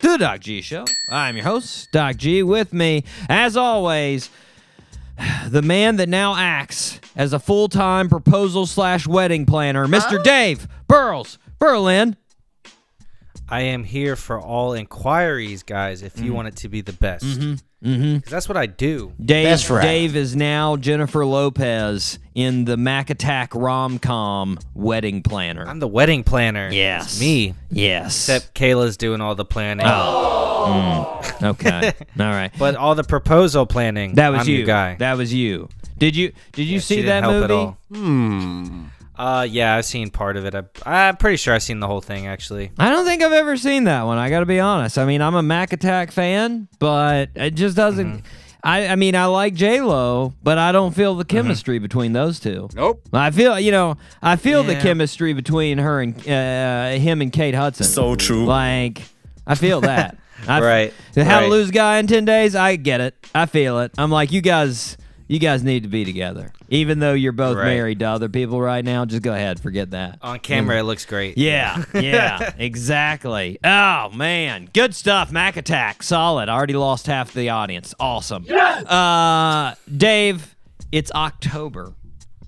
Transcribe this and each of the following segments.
to the Doc G Show. I'm your host, Doc G. With me, as always, the man that now acts as a full-time proposal slash wedding planner, Mr. Dave Burles Berlin. I am here for all inquiries, guys. If you want it to be the best, mm-hmm. that's what I do. Dave, That's right. Dave is now Jennifer Lopez in the Mac Attack rom-com wedding planner. I'm the wedding planner. yes, It's me. Yes. Except Kayla's doing all the planning, Oh. okay. All right. but all the proposal planning. That was I'm you, guy. That was you. Did you did you Yeah, see she that didn't help movie? At all. Hmm. Uh, yeah, I've seen part of it. I, I'm pretty sure I've seen the whole thing actually. I don't think I've ever seen that one. I got to be honest. I mean, I'm a Mac Attack fan, but it just doesn't. Mm-hmm. I, I mean, I like J Lo, but I don't feel Mm-hmm. the chemistry between those two. Nope. I feel, you know, I feel the chemistry between her and uh, him and Kate Hudson. So true. Like, I feel that. I, Right, How to lose guy in ten days? I get it. I feel it. I'm like, you guys, you guys need to be together, even though you're both Right. married to other people right now. Just go ahead, forget that. On camera, it looks great. Yeah, yeah, exactly. Oh man, good stuff. Mac Attack, solid. Already lost half the audience. Awesome. Uh, Dave, it's October.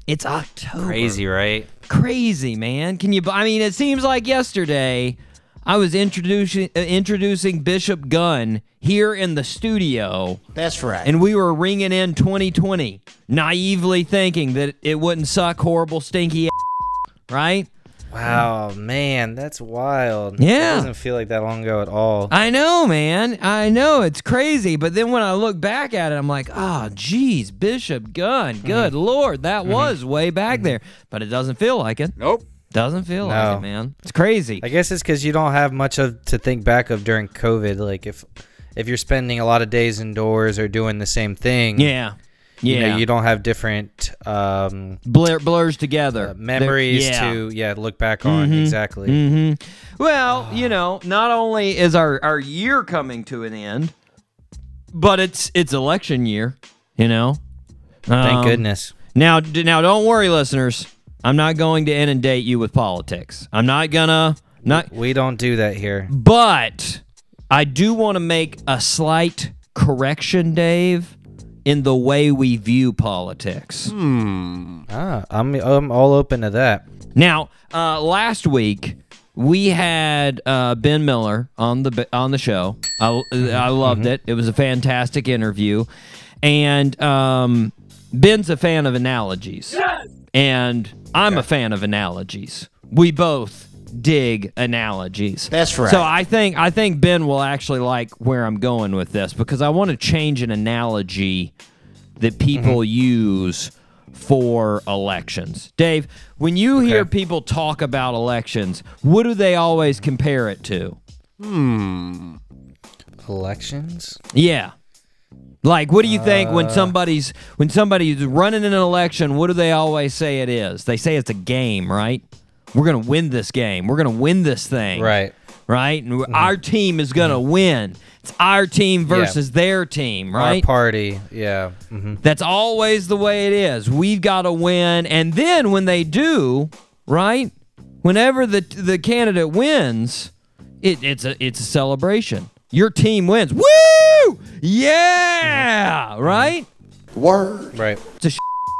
It's October. Crazy, right? crazy, man. Can you? I mean, it seems like yesterday I was introducing uh, introducing Bishop Gunn here in the studio, That's right. and we were ringing in 2020, naively thinking that it wouldn't suck horrible, stinky, right? Wow, man, that's wild. Yeah. it doesn't feel like that long ago at all. I know, man. I know it's crazy, but then when I look back at it, I'm like, oh, geez, Bishop Gunn. Mm-hmm. Good lord, that was way back there, but it doesn't feel like it. nope. Doesn't feel like No. it, man. It's crazy. I guess it's because you don't have much of to think back of during COVID. Like if if you're spending a lot of days indoors or doing the same thing, yeah, you yeah. know, you don't have different um, Blur, blurs together. uh, memories yeah. to yeah look back on. Exactly. hmm Well, you know, not only is our, our year coming to an end, but it's it's election year. You know. Thank Um, goodness. Now, now, don't worry, listeners. I'm not going to inundate you with politics. I'm not gonna not. We don't do that here. But I do want to make a slight correction, Dave, in the way we view politics. Ah, I'm I'm all open to that. Now, uh, last week we had uh, Ben Miller on the on the show. I, I loved it. It was a fantastic interview, and um, Ben's a fan of analogies, and I'm a fan of analogies. We both dig analogies. That's right. So I think I think Ben will actually like where I'm going with this because I want to change an analogy that people use for elections. Dave, when you hear people talk about elections, what do they always compare it to? Hmm. Elections. Yeah. Like what do you think when uh. somebody's when somebody's running an election, what do they always say it is? They say it's a game, right? We're going to win this game. We're going to win this thing. Right. Right? And mm-hmm. our team is going to mm-hmm. win. It's our team versus their team, right? Our party. Yeah. hmm That's always the way it is. We've got to win, and then when they do, right? Whenever the the candidate wins, it, it's a it's a celebration. Your team wins. Woo! Yeah! Right? Word. Right. It's a sh-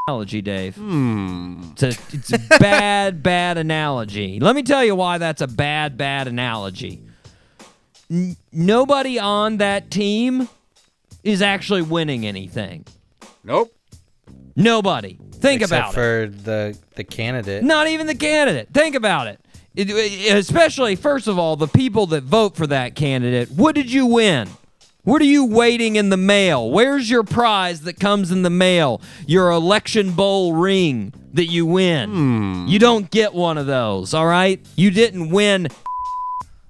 analogy, Dave. Hmm. It's a it's a bad bad analogy. Let me tell you why that's a bad bad analogy. N- nobody on that team is actually winning anything. Nope. Nobody. Think Except about it. for the the candidate. Not even the candidate. Think about it. It- it- Especially, first of all, the people that vote for that candidate. What did you win? What are you waiting in the mail? Where's your prize that comes in the mail? Your election bowl ring that you win. Hmm. You don't get one of those, all right? You didn't win,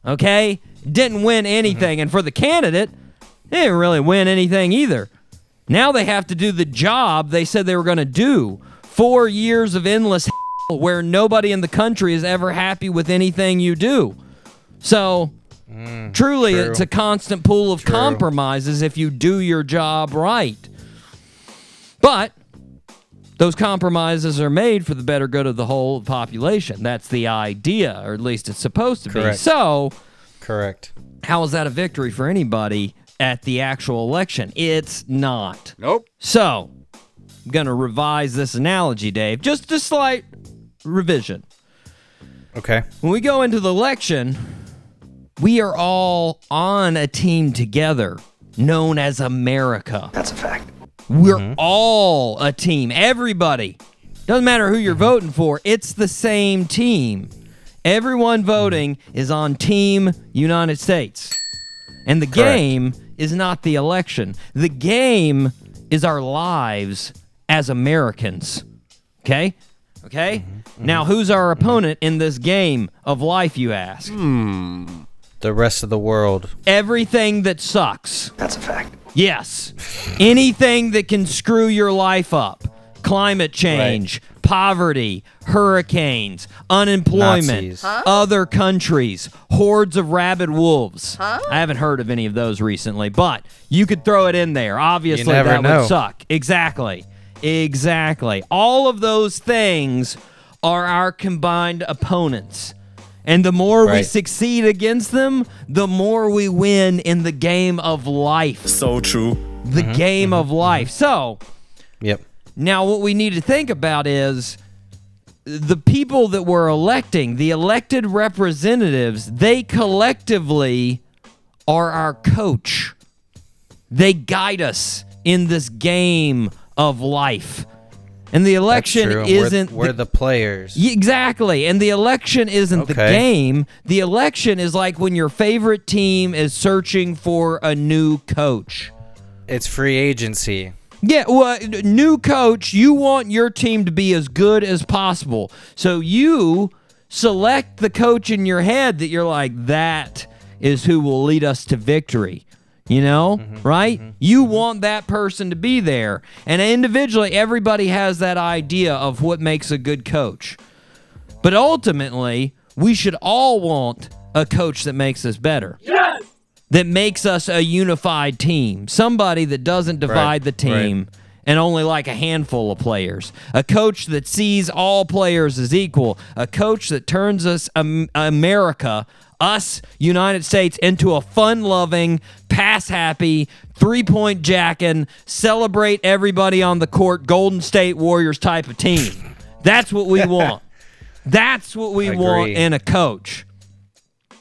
okay? Didn't win anything. And for the candidate, They didn't really win anything either. Now they have to do the job they said they were going to do. Four years of endless where nobody in the country is ever happy with anything you do. So, Mm, truly, true. it's a constant pool of True. compromises if you do your job right. But those compromises are made for the better good of the whole population. That's the idea, or at least it's supposed to be. Correct. So, Correct. how is that a victory for anybody at the actual election? It's not. Nope. So, I'm going to revise this analogy, Dave. Just a slight revision. Okay. When we go into the election, we are all on a team together known as America. That's a fact. We're mm-hmm. all a team. Everybody. Doesn't matter who you're mm-hmm. voting for, it's the same team. Everyone mm-hmm. voting is on Team United States. And the game is not the election. The game is our lives as Americans. Okay? Okay? Now, who's our opponent in this game of life, you ask? Hmm. The rest of the world. Everything that sucks. That's a fact. Yes. Anything that can screw your life up. Climate change, poverty, hurricanes, unemployment, Huh? other countries, hordes of rabid wolves. I haven't heard of any of those recently, but you could throw it in there. Obviously, that know. would suck. Exactly. Exactly. All of those things are our combined opponents. And the more we succeed against them, the more we win in the game of life So true. the mm-hmm. game mm-hmm. of life. So Yep. now what we need to think about is the people that we're electing, the elected representatives, they collectively are our coach. They guide us in this game of life. And the election and we're- isn't We're, the- the players. Exactly. And the election isn't the game. The election is like when your favorite team is searching for a new coach. It's free agency. Yeah, well, new coach, you want your team to be as good as possible. So you select the coach in your head that you're like, that is who will lead us to victory. You know, right? You want that person to be there. And individually, everybody has that idea of what makes a good coach. But ultimately, we should all want a coach that makes us better. Yes! That makes us a unified team. Somebody that doesn't divide Right, the team and only like a handful of players. A coach that sees all players as equal. A coach that turns us, um, America, us, United States, into a fun loving, pass happy, three point jacking, celebrate everybody on the court, Golden State Warriors type of team. That's what we want. That's what we want in a coach.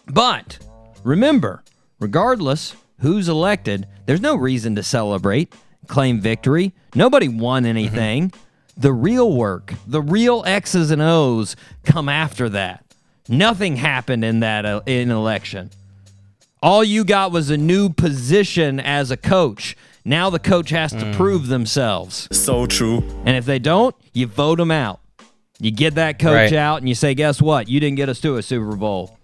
But remember, regardless who's elected, there's no reason to celebrate, claim victory. Nobody won mm-hmm. anything. The real work, the real X's and O's come after that. Nothing happened in that uh, in election. All you got was a new position as a coach. Now the coach has to prove themselves. So true. And if they don't, you vote them out. You get that coach Right. out and you say, guess what? You didn't get us to a Super Bowl.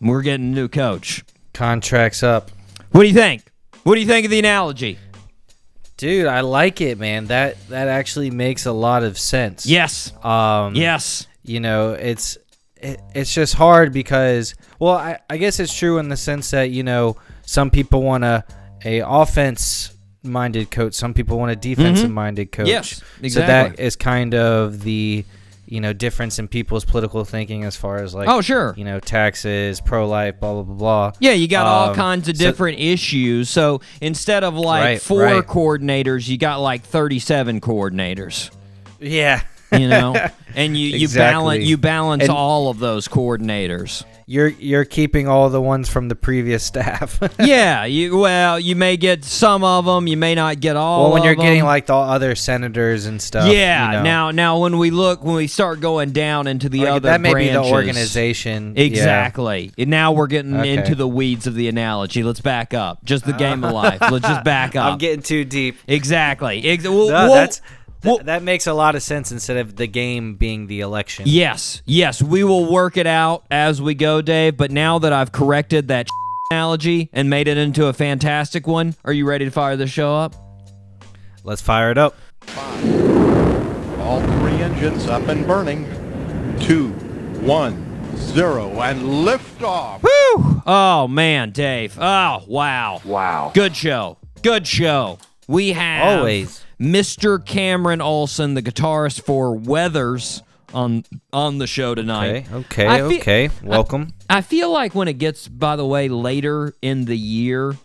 We're getting a new coach. Contracts up. What do you think? What do you think of the analogy? Dude, I like it, man. That that actually makes a lot of sense. Yes. Um Yes. you know it's it, it's just hard because well I, I guess it's true in the sense that you know some people want a a offense minded coach some people want a defensive minded coach Yes, so exactly. that is kind of the you know difference in people's political thinking as far as like Oh, sure. you know taxes pro life blah blah blah blah Yeah, you got all Um, kinds of so- different issues. So instead of like Right, four right. coordinators, you got like 37 coordinators. yeah You know, and you you Exactly. balance you balance And- all of those coordinators. you're you're keeping all the ones from the previous staff yeah, you well, you may get some of them, you may not get all. well when you're getting like the other senators and stuff yeah. you know. Now, now when we look, when we start going down into the Like, other that may be the organization. yeah. Exactly. And now we're getting Okay. into the weeds of the analogy. Let's back up. Just the game of life. Let's just back up. I'm getting too deep. exactly. Ex- well, No, well- that's th- well- that makes a lot of sense instead of the game being the election. Yes, yes, we will work it out as we go, Dave. But now that I've corrected that analogy and made it into a fantastic one. Are you ready to fire the show up? Let's fire it up. All three engines up and burning. Two, one, zero, and lift off. Woo! Oh man, Dave. Oh wow. Wow. Good show. Good show. We have Always. Mr. Cameron Olson, the guitarist for Weathers, on on the show tonight. Okay, okay, I okay. Welcome. I feel like when it gets, by the way, later in the year,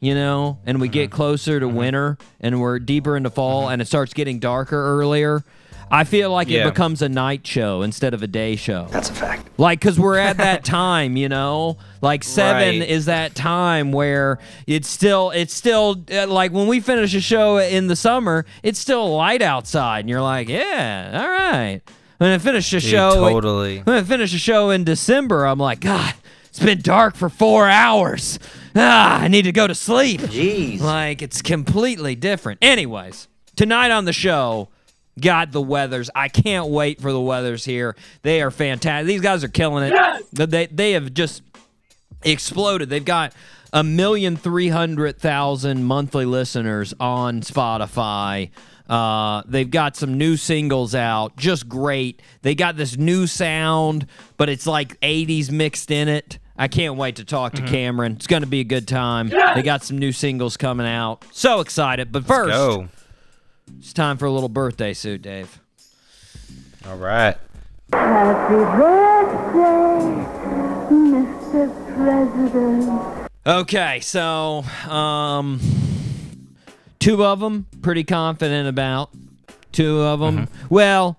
you know, and we Mm-hmm. get closer to winter and we're deeper into fall and it starts getting darker earlier, I feel like Yeah. it becomes a night show instead of a day show. That's a fact. Like, cause we're at that time, you know. Like seven Right. is that time where it's still, it's still uh, like when we finish a show in the summer, it's still light outside, and you're like, yeah, all right. When I finish a show, totally. When I finish a show in December, I'm like, God, it's been dark for four hours. Ah, I need to go to sleep. Jeez. Like it's completely different. Anyways, tonight on the show, got the weathers. I can't wait for the weathers here. They are fantastic. These guys are killing it. They they have just exploded. They've got a million three hundred thousand monthly listeners on Spotify. Uh, they've got some new singles out, just great. They got this new sound, but it's like 80s mixed in it. I can't wait to talk to Cameron. It's going to be a good time. They got some new singles coming out. So excited. But first. It's time for a little birthday suit, Dave. All right. Happy birthday, Mr. President. Okay, so um, two of them pretty confident about. Two of them, well,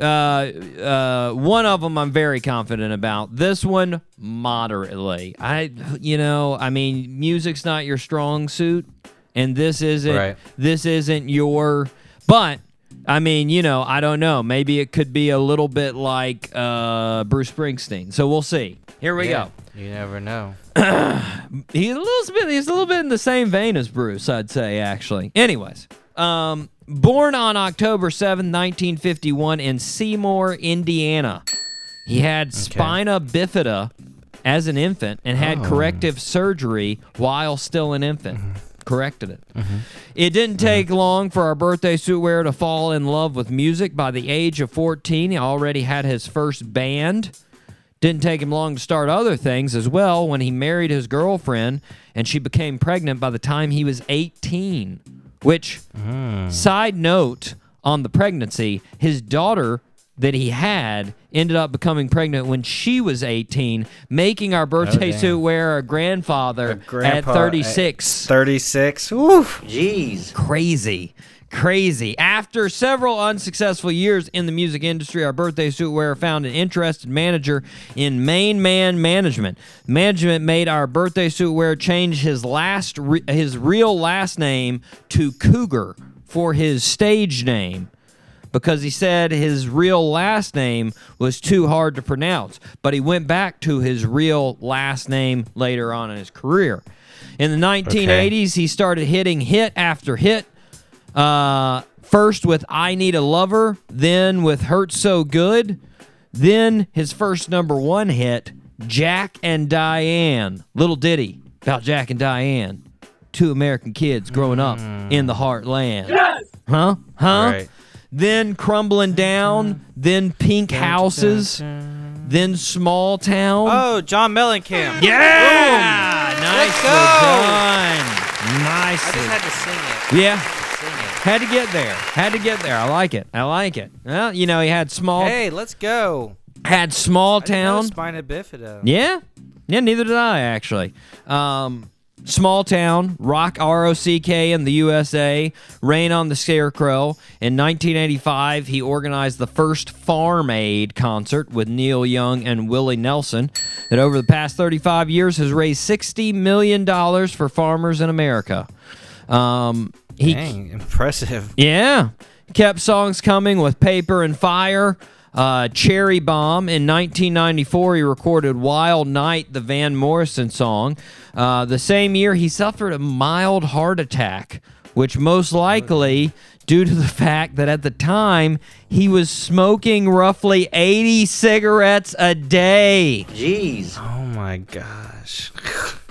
uh, uh, one of them I'm very confident about. This one moderately. I, you know, I mean, music's not your strong suit, and this isn't. Right. This isn't your. But I mean, you know, I don't know. Maybe it could be a little bit like uh, Bruce Springsteen. So we'll see. Here we Yeah, go. You never know. He's a little bit. He's a little bit in the same vein as Bruce, I'd say. Actually. Anyways, um, born on October seventh, nineteen fifty-one, in Seymour, Indiana. He had spina bifida as an infant and had corrective surgery while still an infant. Corrected it. It didn't take mm-hmm. long for our birthday suit wearer to fall in love with music. By the age of 14, he already had his first band. Didn't take him long to start other things as well when he married his girlfriend and she became pregnant by the time he was 18. Which, mm. side note on the pregnancy, his daughter that he had ended up becoming pregnant when she was 18, making our birthday oh, damn. suit wearer a grandfather at Grandpa 36 36. Oof. Jeez. crazy crazy after several unsuccessful years in the music industry our birthday suit wearer found an interested manager in main man management management made our birthday suit wearer change his last re- his real last name to cougar for his stage name because he said his real last name was too hard to pronounce, but he went back to his real last name later on in his career. In the 1980s, he started hitting hit after hit. Uh, first with I Need a Lover, then with Hurt So Good, then his first number one hit, Jack and Diane. Little ditty about Jack and Diane. Two American kids growing up in the heartland. Yes! Huh? Huh? Right. Then Crumbling Down, then Pink Houses, then Small Town. Oh, John Mellencamp. yeah! Nicely go! done. I just had to sing it. Yeah. Sing it. Had to get there. Had to get there. I like it. I like it. Well, you know, he had small Hey, let's go. had small I didn't know town. Spina bifida. Yeah. Yeah, neither did I actually. Um Small town, rock R O C K in the USA, Rain on the Scarecrow. In 1985, he organized the first Farm Aid concert with Neil Young and Willie Nelson that over the past 35 years has raised $60 million for farmers in America. Um, he, Dang, impressive. yeah. Kept songs coming with Paper in Fire. Uh, Cherry Bomb. In 1994, he recorded Wild Night, the Van Morrison song. Uh, the same year, he suffered a mild heart attack, which most likely due to the fact that at the time he was smoking roughly 80 cigarettes a day. Jeez. Oh my gosh.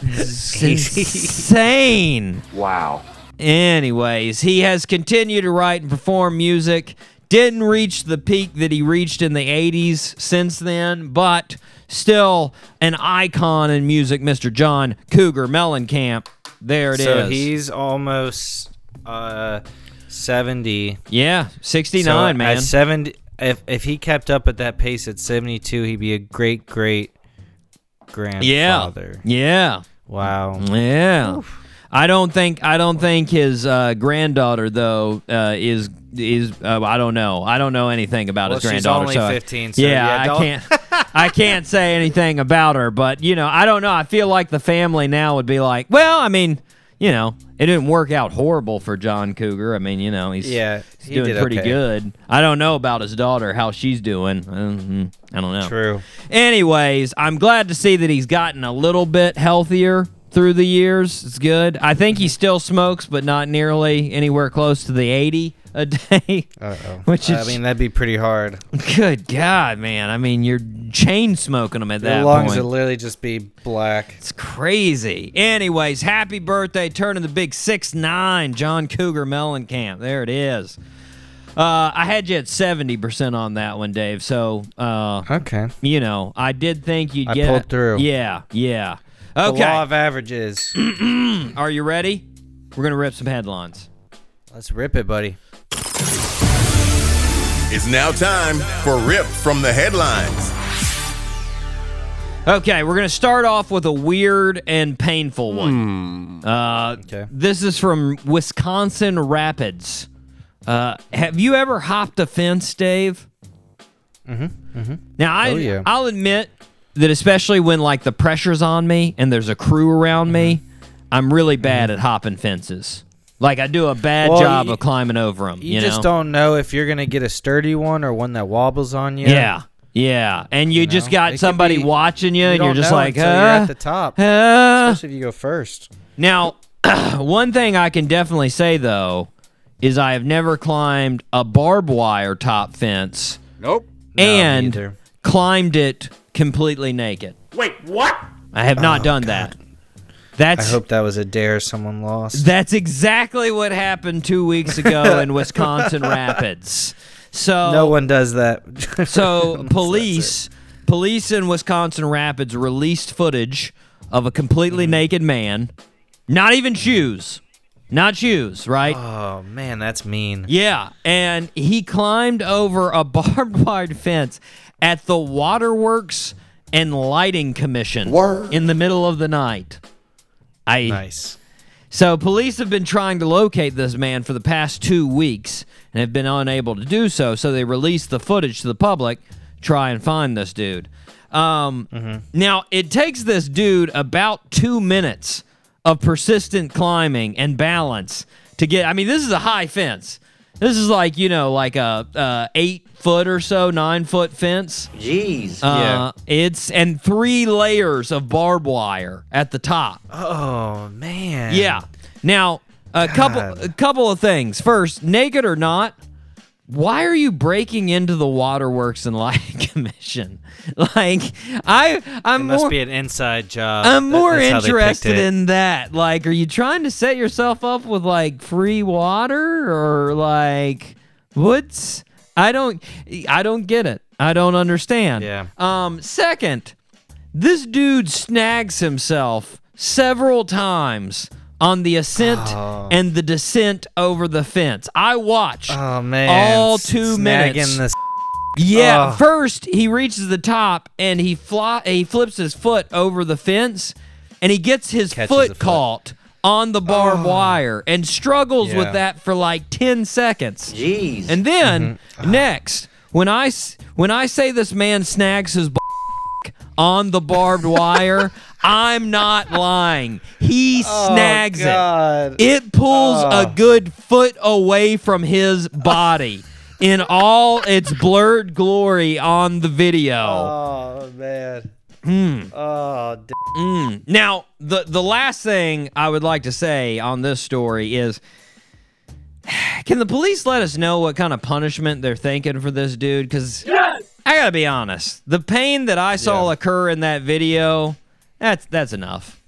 It's insane. Wow. Anyways, he has continued to write and perform music. Didn't reach the peak that he reached in the 80s since then, but still an icon in music, Mr. John Cougar Mellencamp. There it is. so he's almost uh 70. yeah, 69, So man. At 70 if if he kept up at that pace at 72, he'd be a great great yeah. grandfather. Yeah. Wow. Yeah. I don't think I don't think his uh, granddaughter though uh, is is uh, I don't know I don't know anything about Well, his she's granddaughter. only so 15, so yeah, yeah, I can't I can't say anything about her. But you know I don't know. I feel like the family now would be like, well, I mean, you know, it didn't work out horrible for John Cougar. I mean, you know, he's Yeah, he's he doing pretty okay. good. I don't know about his daughter, how she's doing. Mhm. I don't know. True. Anyways, I'm glad to see that he's gotten a little bit healthier through the years. It's good. I think he still smokes, but not nearly anywhere close to the 80 a day. Uh-oh. Which I mean, that'd be pretty hard. Good God, man. I mean, you're chain smoking them at that. Lungs point. would literally just be black. It's crazy. Anyways, happy birthday, turning the big six nine, John Cougar Mellencamp. There it is. Uh, I had you at seventy percent on that one, Dave. So, uh, Okay. you know, I did think you'd I get pulled through. Yeah, yeah. The Okay, law of averages. are you ready? We're gonna rip some headlines. Let's rip it, buddy. It's now time for Rip from the Headlines. Okay, we're gonna start off with a weird and painful one. Uh, Okay. This is from Wisconsin Rapids. Uh, have you ever hopped a fence, Dave? Mm-hmm. mm-hmm. Now, I, Oh, yeah. I'll admit that especially when like the pressure's on me and there's a crew around me, Mm-hmm. I'm really bad at hopping fences. Like I do a bad Well, job you- of climbing over them. You, You, just know? don't know if you're gonna get a sturdy one or one that wobbles on you. Yeah. Yeah, and you, just know? It got could somebody be- watching you, You and you're don't just know like, until you're at the top, uh. especially if you go first. Now, one thing I can definitely say though is I have never climbed a barbed wire top fence Nope. No, me and either. Climbed it completely naked. Wait, what? I have not done that. That's I hope that was a dare someone lost. that's exactly what happened two weeks ago in Wisconsin Rapids. So no one does that. So police, police in Wisconsin Rapids released footage of a completely Mm-hmm. naked man, not even shoes, not shoes, right? Oh man, that's mean. Yeah, and he climbed over a barbed wire fence at the Waterworks and Lighting Commission in the middle of the night. I Nice. so police have been trying to locate this man for the past two weeks and have been unable to do so. So they released the footage to the public, try and find this dude. Um, Now it takes this dude about two minutes of persistent climbing and balance to get. I mean, this is a high fence. This is like you know, like a uh, eight foot or so, nine foot fence. Jeez. Uh, It's and three layers of barbed wire at the top. Oh man. Yeah. Now, a couple a couple of things. First, naked or not, why are you breaking into the Waterworks and Lighting Commission? Like, I I'm must more be an inside job. I'm more that's how they picked interested in that. Like, are you trying to set yourself up with like free water or like what's I don't I don't get it. I don't understand. Yeah. Um second, this dude snags himself several times on the ascent Oh. and the descent over the fence. I watched Oh man. all two snagging minutes. This. yeah, Ugh. first he reaches the top and he fly he flips his foot over the fence and he gets his Catches foot foot. caught on the barbed wire and struggles with that for like 10 seconds. Jeez. And then Mm-hmm. next, when I when I say this man snags his on the barbed wire, I'm not lying. He snags oh, it. It pulls Oh. a good foot away from his body in all its blurred glory on the video. Oh man. Hmm. Oh. d- Mm. Now, the the last thing I would like to say on this story is can the police let us know what kind of punishment they're thinking for this dude cuz I got to be honest. The pain that I saw Yeah. occur in that video That's that's enough.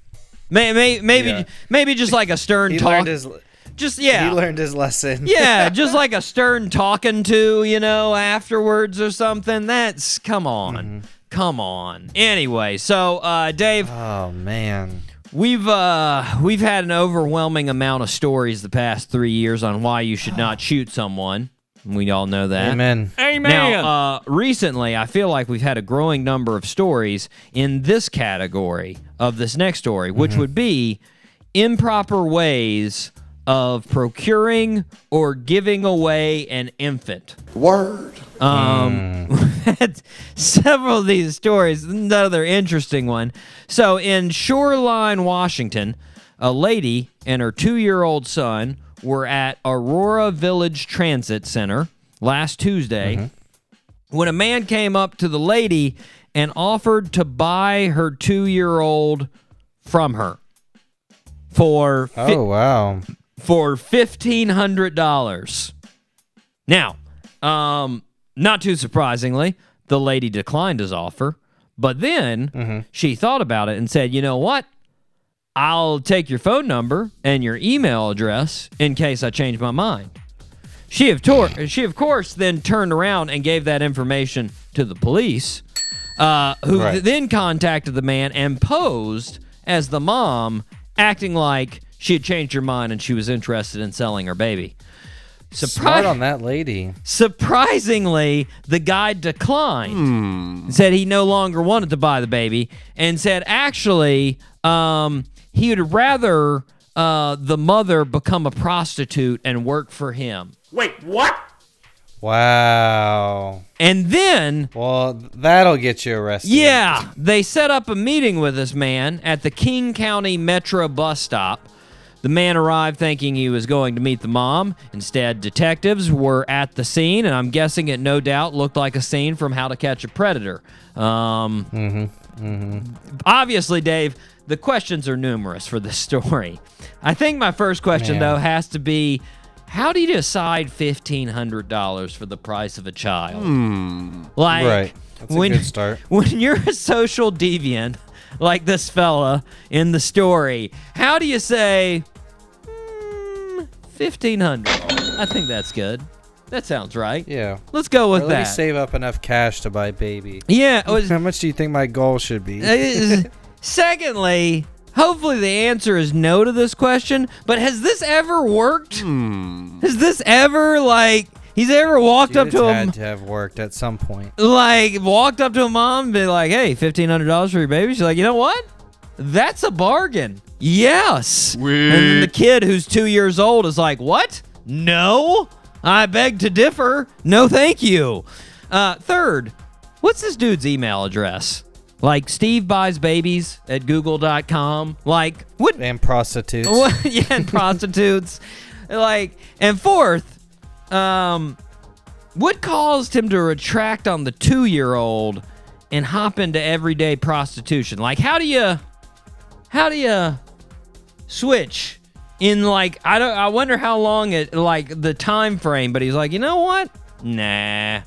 May, may, maybe Yeah. maybe just like a stern He talk. his just yeah. he learned his lesson. yeah, just like a stern talking to, you know, afterwards or something. That's come on. Mm-hmm. Come on. Anyway, so uh Dave, Oh man. we've uh we've had an overwhelming amount of stories the past 3 years on why you should not shoot someone. We all know that. Amen. Amen. Now, uh, recently, I feel like we've had a growing number of stories in this category of this next story, which would be improper ways of procuring or giving away an infant. Word. Um, had several of these stories. Another interesting one. So, in Shoreline, Washington, a lady and her two year old son were at Aurora Village Transit Center last Tuesday when a man came up to the lady and offered to buy her two year old from her for fi- Oh wow. for fifteen hundred dollars. Now, um, not too surprisingly, the lady declined his offer, but then she thought about it and said, "You know what? I'll take your phone number and your email address in case I change my mind." She of tor- she of course then turned around and gave that information to the police, uh, who Right. then contacted the man and posed as the mom, acting like she had changed her mind and she was interested in selling her baby. Smart on that lady. Surprisingly, the guy declined. Said he no longer wanted to buy the baby, and said actually um, he would rather uh, the mother become a prostitute and work for him. Wait, what? Wow. And then Well, that'll get you arrested. Yeah, they set up a meeting with this man at the King County Metro bus stop. The man arrived thinking he was going to meet the mom. Instead, detectives were at the scene, and I'm guessing it no doubt looked like a scene from How to Catch a Predator. Um, Obviously, Dave, the questions are numerous for this story. I think my first question, Man. though, has to be how do you decide $1,500 for the price of a child? Like, Right. That's a when, good start. When you're a social deviant like this fella in the story, how do you say "Hmm, fifteen hundred? I think that's good. That sounds right. Yeah. Let's go Or with let me save up enough cash to buy baby. yeah. was- How much do you think my goal should be? secondly, hopefully the answer is no to this question. But has this ever worked? Has this ever like he's ever walked up to him? had to have worked at some point. like walked up to a mom and be like, "Hey, fifteen hundred dollars for your baby." She's like, "You know what? That's a bargain." Yes. And then the kid who's two years old is like, "What? No, I beg to differ. No, thank you." Uh, third, what's this dude's email address? Like Steve buys babies at google.com. Like what? And prostitutes. What? yeah, and prostitutes. Like, and fourth, um, what caused him to retract on the two-year-old and hop into everyday prostitution? Like, how do you, how do you switch in like I don't I wonder how long it like the time frame, but he's like, you know what? Nah.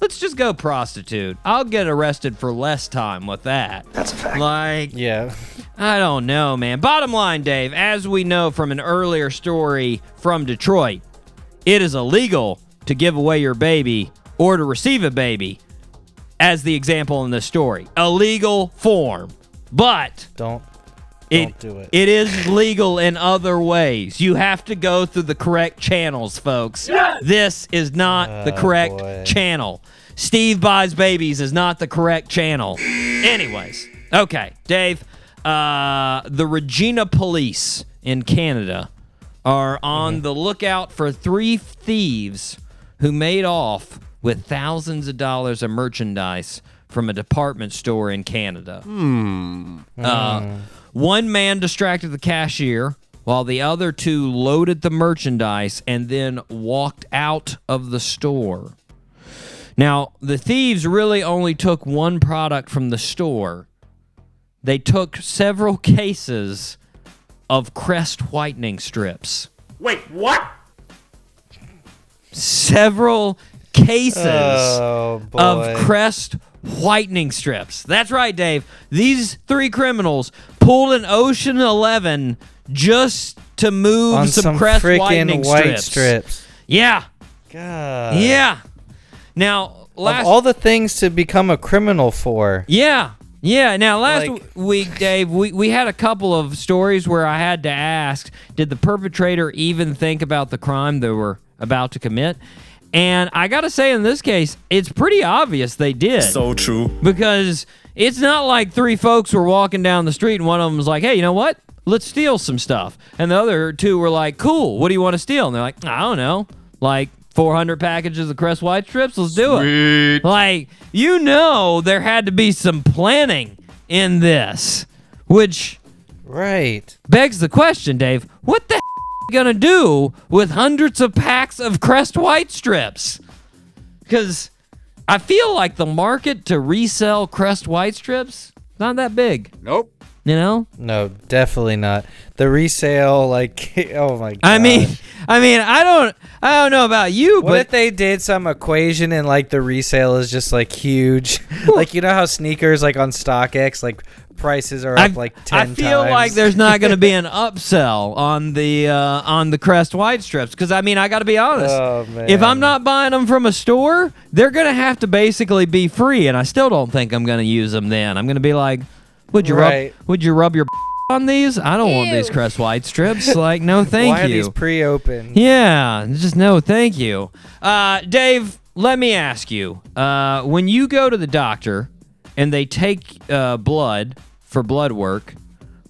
Let's just go prostitute. I'll get arrested for less time with that. That's a fact. Like Yeah. I don't know, man. Bottom line, Dave, as we know from an earlier story from Detroit, it is illegal to give away your baby or to receive a baby, as the example in this story. Illegal form. But Don't it, Don't do it. it is legal in other ways. You have to go through the correct channels, folks. This is not the Oh, correct boy. channel. Steve Buys Babies is not the correct channel. Anyways, okay, Dave. Uh, the Regina Police in Canada are on Mm-hmm. the lookout for three thieves who made off with thousands of dollars of merchandise from a department store in Canada. Uh, one man distracted the cashier while the other two loaded the merchandise and then walked out of the store. Now, the thieves really only took one product from the store. They took several cases of Crest whitening strips. Wait, what? Several cases Oh of Crest whitening strips. That's right, Dave. These three criminals pulled an Ocean Eleven just to move On some, some crest whitening white strips. strips. Yeah, God. yeah. Now, last Of all the things to become a criminal for. Yeah. Yeah. Now, last Like- week, Dave, we, we had a couple of stories where I had to ask did the perpetrator even think about the crime they were about to commit? And I got to say, in this case, it's pretty obvious they did. So true. because it's not like three folks were walking down the street and one of them was like, hey, you know what? Let's steal some stuff. And the other two were like, cool, what do you want to steal? And they're like, I don't know, like 400 packages of Crest White strips. Let's do it. Like, you know, there had to be some planning in this, which Right. begs the question, Dave, what the you gonna do with hundreds of packs of Crest White strips? Because I feel like the market to resell Crest White strips not that big. Nope. You know, No, definitely not. The resale, like, oh my god. I mean, I mean, I don't, I don't know about you, what but if they did some equation and like the resale is just like huge? like you know how sneakers like on StockX like prices are I, up like ten I feel times. like there's not going to be an upsell on the uh, on the Crest White strips because I mean I got to be honest. Oh, If I'm not buying them from a store, they're going to have to basically be free, and I still don't think I'm going to use them. Then I'm going to be like, would you Right. rub would you rub your on these? I don't want these Crest White strips. like no, thank Why are you. these pre-open? Yeah, just no, thank you. Uh, Dave, let me ask you: uh, when you go to the doctor and they take uh, blood for blood work,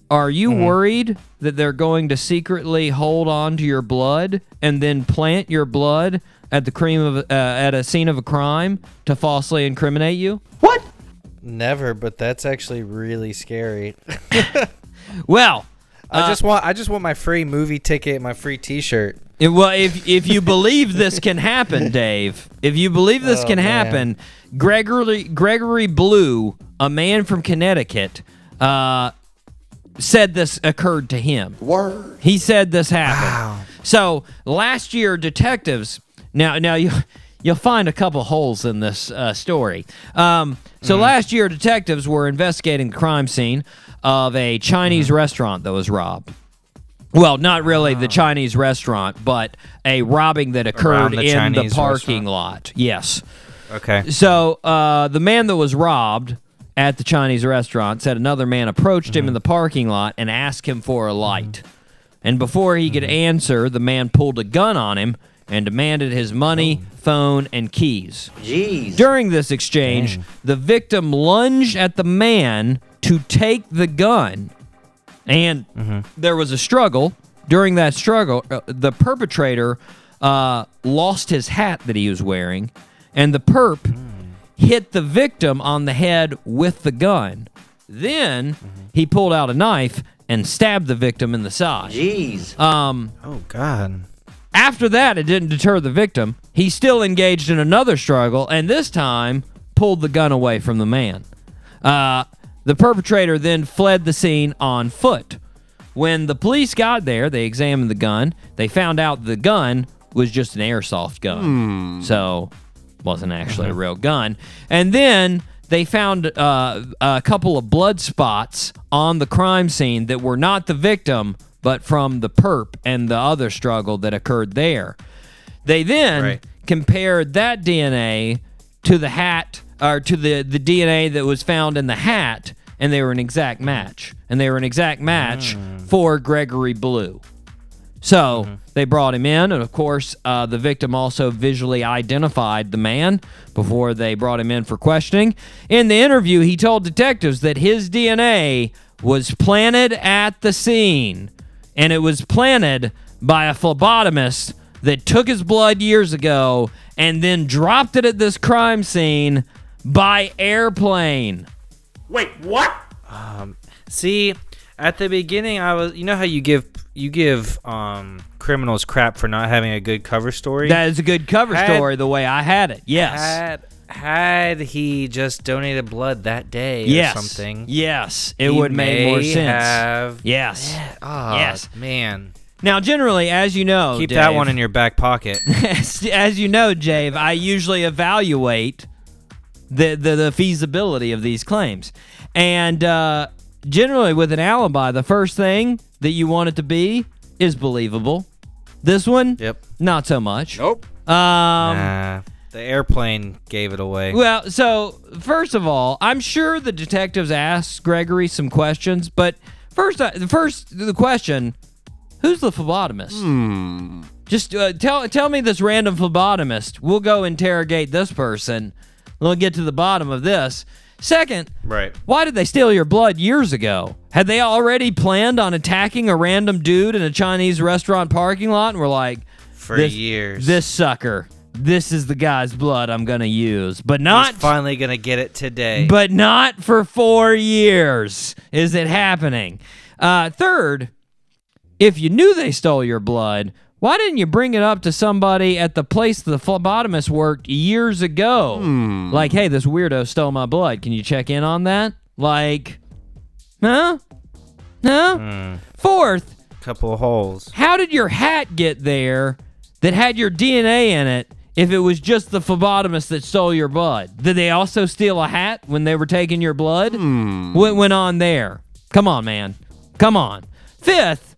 are you Mm-hmm. worried that they're going to secretly hold on to your blood and then plant your blood at the cream of uh, at a scene of a crime to falsely incriminate you? What? Never, but that's actually really scary. Well. I just want I just want my free movie ticket, my free T-shirt. It- well, if if you believe this can happen, Dave, if you believe this Oh, can man. happen, Gregory Gregory Blue, a man from Connecticut, uh, said this occurred to him. Word. He said this happened. Wow. So last year, detectives. Now, now you. You'll find a couple holes in this uh, story. Um, so last year, detectives were investigating the crime scene of a Chinese restaurant that was robbed. Well, not really the Chinese restaurant, but a robbing that occurred the in the parking restaurant. lot. Yes. Okay. So uh, the man that was robbed at the Chinese restaurant said another man approached him in the parking lot and asked him for a light. And before he could answer, the man pulled a gun on him and demanded his money, phone, and keys. Jeez. During this exchange, the victim lunged at the man to take the gun. And there was a struggle. During that struggle, uh, the perpetrator uh, lost his hat that he was wearing, and the perp hit the victim on the head with the gun. Then he pulled out a knife and stabbed the victim in the side. Jeez. Um, Oh God. after that, it didn't deter the victim. He still engaged in another struggle, and this time pulled the gun away from the man. Uh, the perpetrator then fled the scene on foot. When the police got there, they examined the gun. They found out the gun was just an airsoft gun, so wasn't actually a real gun. And then they found uh, a couple of blood spots on the crime scene that were not the victim, but from the perp and the other struggle that occurred there. They then Right. compared that DNA to the hat or to the, the DNA that was found in the hat, and they were an exact match. And they were an exact match for Gregory Blue. So they brought him in, and of course, uh, the victim also visually identified the man before they brought him in for questioning. In the interview, he told detectives that his DNA was planted at the scene, and it was planted by a phlebotomist that took his blood years ago and then dropped it at this crime scene by airplane. Wait, what? Um, See, at the beginning, I was. You know how you give you give um criminals crap for not having a good cover story. That is a good cover Had- story the way I had it. Yes. Had had he just donated blood that day yes. or something, Yes, it would make more sense. Have, Yes. Oh, Yes. man. Now, generally, as you know, Keep that one in your back pocket. as, as you know, Jave, I usually evaluate the the, the feasibility of these claims. And uh, generally, with an alibi, the first thing that you want it to be is believable. This one, Yep. not so much. Nope. Um, Nah, the airplane gave it away. well, so first of all, I'm sure the detectives asked Gregory some questions, but first, uh, the first the question: Who's the phlebotomist? Just uh, tell tell me this random phlebotomist. We'll go interrogate this person. We'll get to the bottom of this. Second, Right. why did they steal your blood years ago? Had they already planned on attacking a random dude in a Chinese restaurant parking lot and were like, For this, years. This sucker. This is the guy's blood I'm gonna use, but not He's finally gonna get it today. but not for four years is it happening. Uh, third, if you knew they stole your blood, why didn't you bring it up to somebody at the place the phlebotomist worked years ago? Hmm. Like, hey, this weirdo stole my blood. Can you check in on that? Like, huh? Huh? Hmm. Fourth, couple of holes. how did your hat get there that had your DNA in it if it was just the phlebotomist that stole your blood? Did they also steal a hat when they were taking your blood? Hmm. What went on there? Come on, man. Come on. Fifth,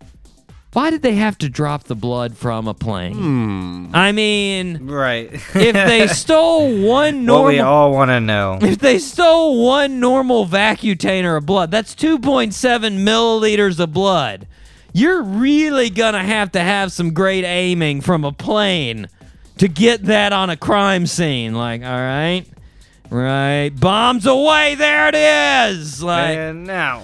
why did they have to drop the blood from a plane? Hmm. I mean, Right. if they stole one normal, what we all want to know. if they stole one normal vacutainer of blood, that's 2.7 milliliters of blood. You're really gonna have to have some great aiming from a plane to get that on a crime scene. Like, all right, right, bombs away. There it is. Like, and now.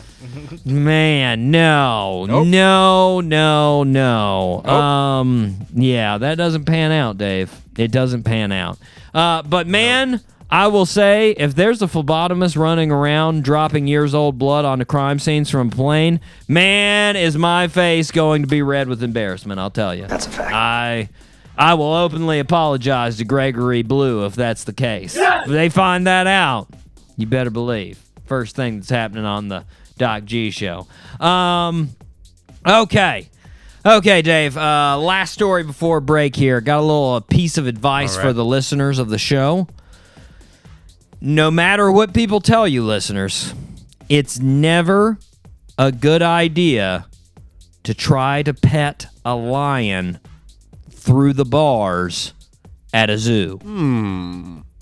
Man, no, no, no, no. Um, yeah, that doesn't pan out, Dave. It doesn't pan out. Uh, but man, I will say, if there's a phlebotomist running around dropping years old blood onto crime scenes from a plane, man, is my face going to be red with embarrassment. I'll tell you. That's a fact. I. I will openly apologize to Gregory Blue if that's the case. If they find that out, you better believe. First thing that's happening on the Doc G show. Um, okay. Okay, Dave. Uh, last story before break here. Got a little uh, piece of advice All for the listeners of the show. No matter what people tell you, listeners, it's never a good idea to try to pet a lion through the bars at a zoo.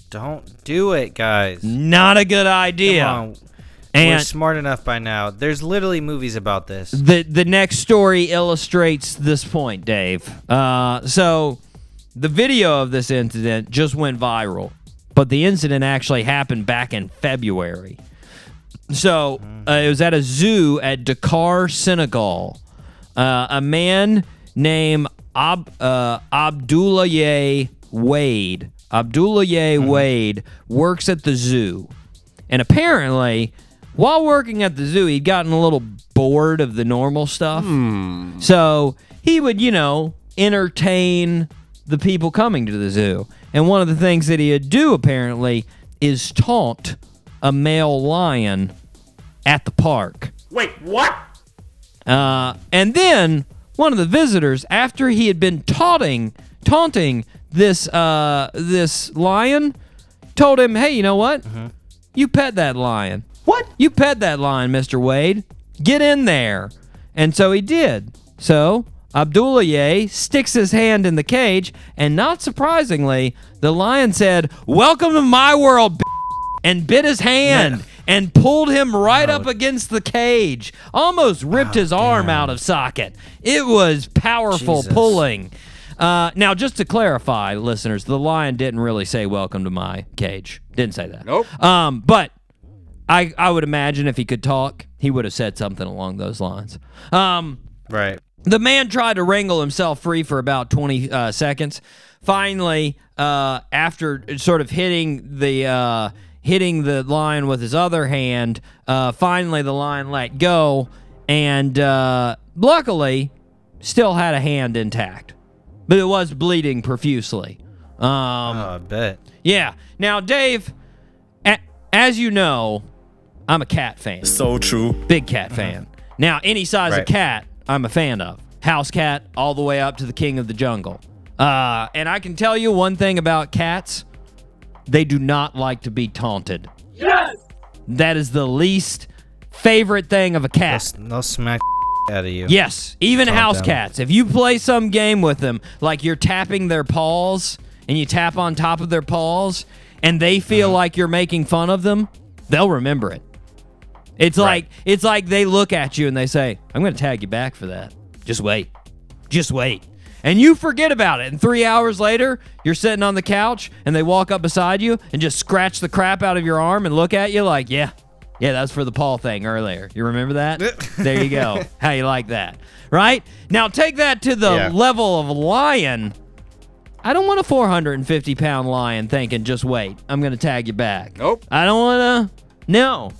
Don't do it, guys. Not a good idea. Come on. We're smart enough by now. There's literally movies about this. the the next story illustrates this point, Dave. Uh, so the video of this incident just went viral, but the incident actually happened back in February. So uh, it was at a zoo at Dakar, Senegal. Uh, a man named Ab, uh, Abdoulaye Wade. Abdoulaye Wade works at the zoo. And apparently, while working at the zoo, he'd gotten a little bored of the normal stuff. So he would, you know, entertain the people coming to the zoo. And one of the things that he'd do, apparently, is taunt a male lion at the park. Wait, what? Uh, and then one of the visitors, after he had been taunting, taunting this uh, this lion, told him, "Hey, you know what? You pet that lion. What? You pet that lion, Mister Wade. Get in there." And so he did. So Abdoulaye sticks his hand in the cage, and not surprisingly, the lion said, "Welcome to my world." b-" and bit his hand and pulled him right up against the cage. Almost ripped his arm out of socket. It was powerful Jesus. pulling. Uh, now, just to clarify, listeners, the lion didn't really say "Welcome to my cage." Didn't say that. Nope. Um, but I I would imagine if he could talk, he would have said something along those lines. Um, Right. the man tried to wrangle himself free for about 20 uh, seconds. Finally, uh, after sort of hitting the uh, hitting the lion with his other hand, uh, finally the lion let go, and uh, luckily, still had a hand intact, but it was bleeding profusely. Um, Oh, I bet. yeah. Now, Dave, a- as you know, I'm a cat fan. So true. Big cat fan. Now, any size of cat, I'm a fan of. House cat, all the way up to the king of the jungle. Uh, and I can tell you one thing about cats they do not like to be taunted. Yes. That is the least favorite thing of a cat. They'll, they'll smack out of you. Yes, even Calm house down. cats. If you play some game with them, like you're tapping their paws and you tap on top of their paws, and they feel uh-huh. like you're making fun of them, they'll remember it. It's like it's like they look at you and they say, "I'm going to tag you back for that. Just wait, just wait." And you forget about it. And three hours later, you're sitting on the couch, and they walk up beside you and just scratch the crap out of your arm and look at you like, "Yeah, yeah, that's for the Paul thing earlier. You remember that? there you go. How you like that? Right? Now take that to the Yeah. level of lion. I don't want a 450 pound lion thinking, just wait, I'm going to tag you back. Nope. I don't want to. No.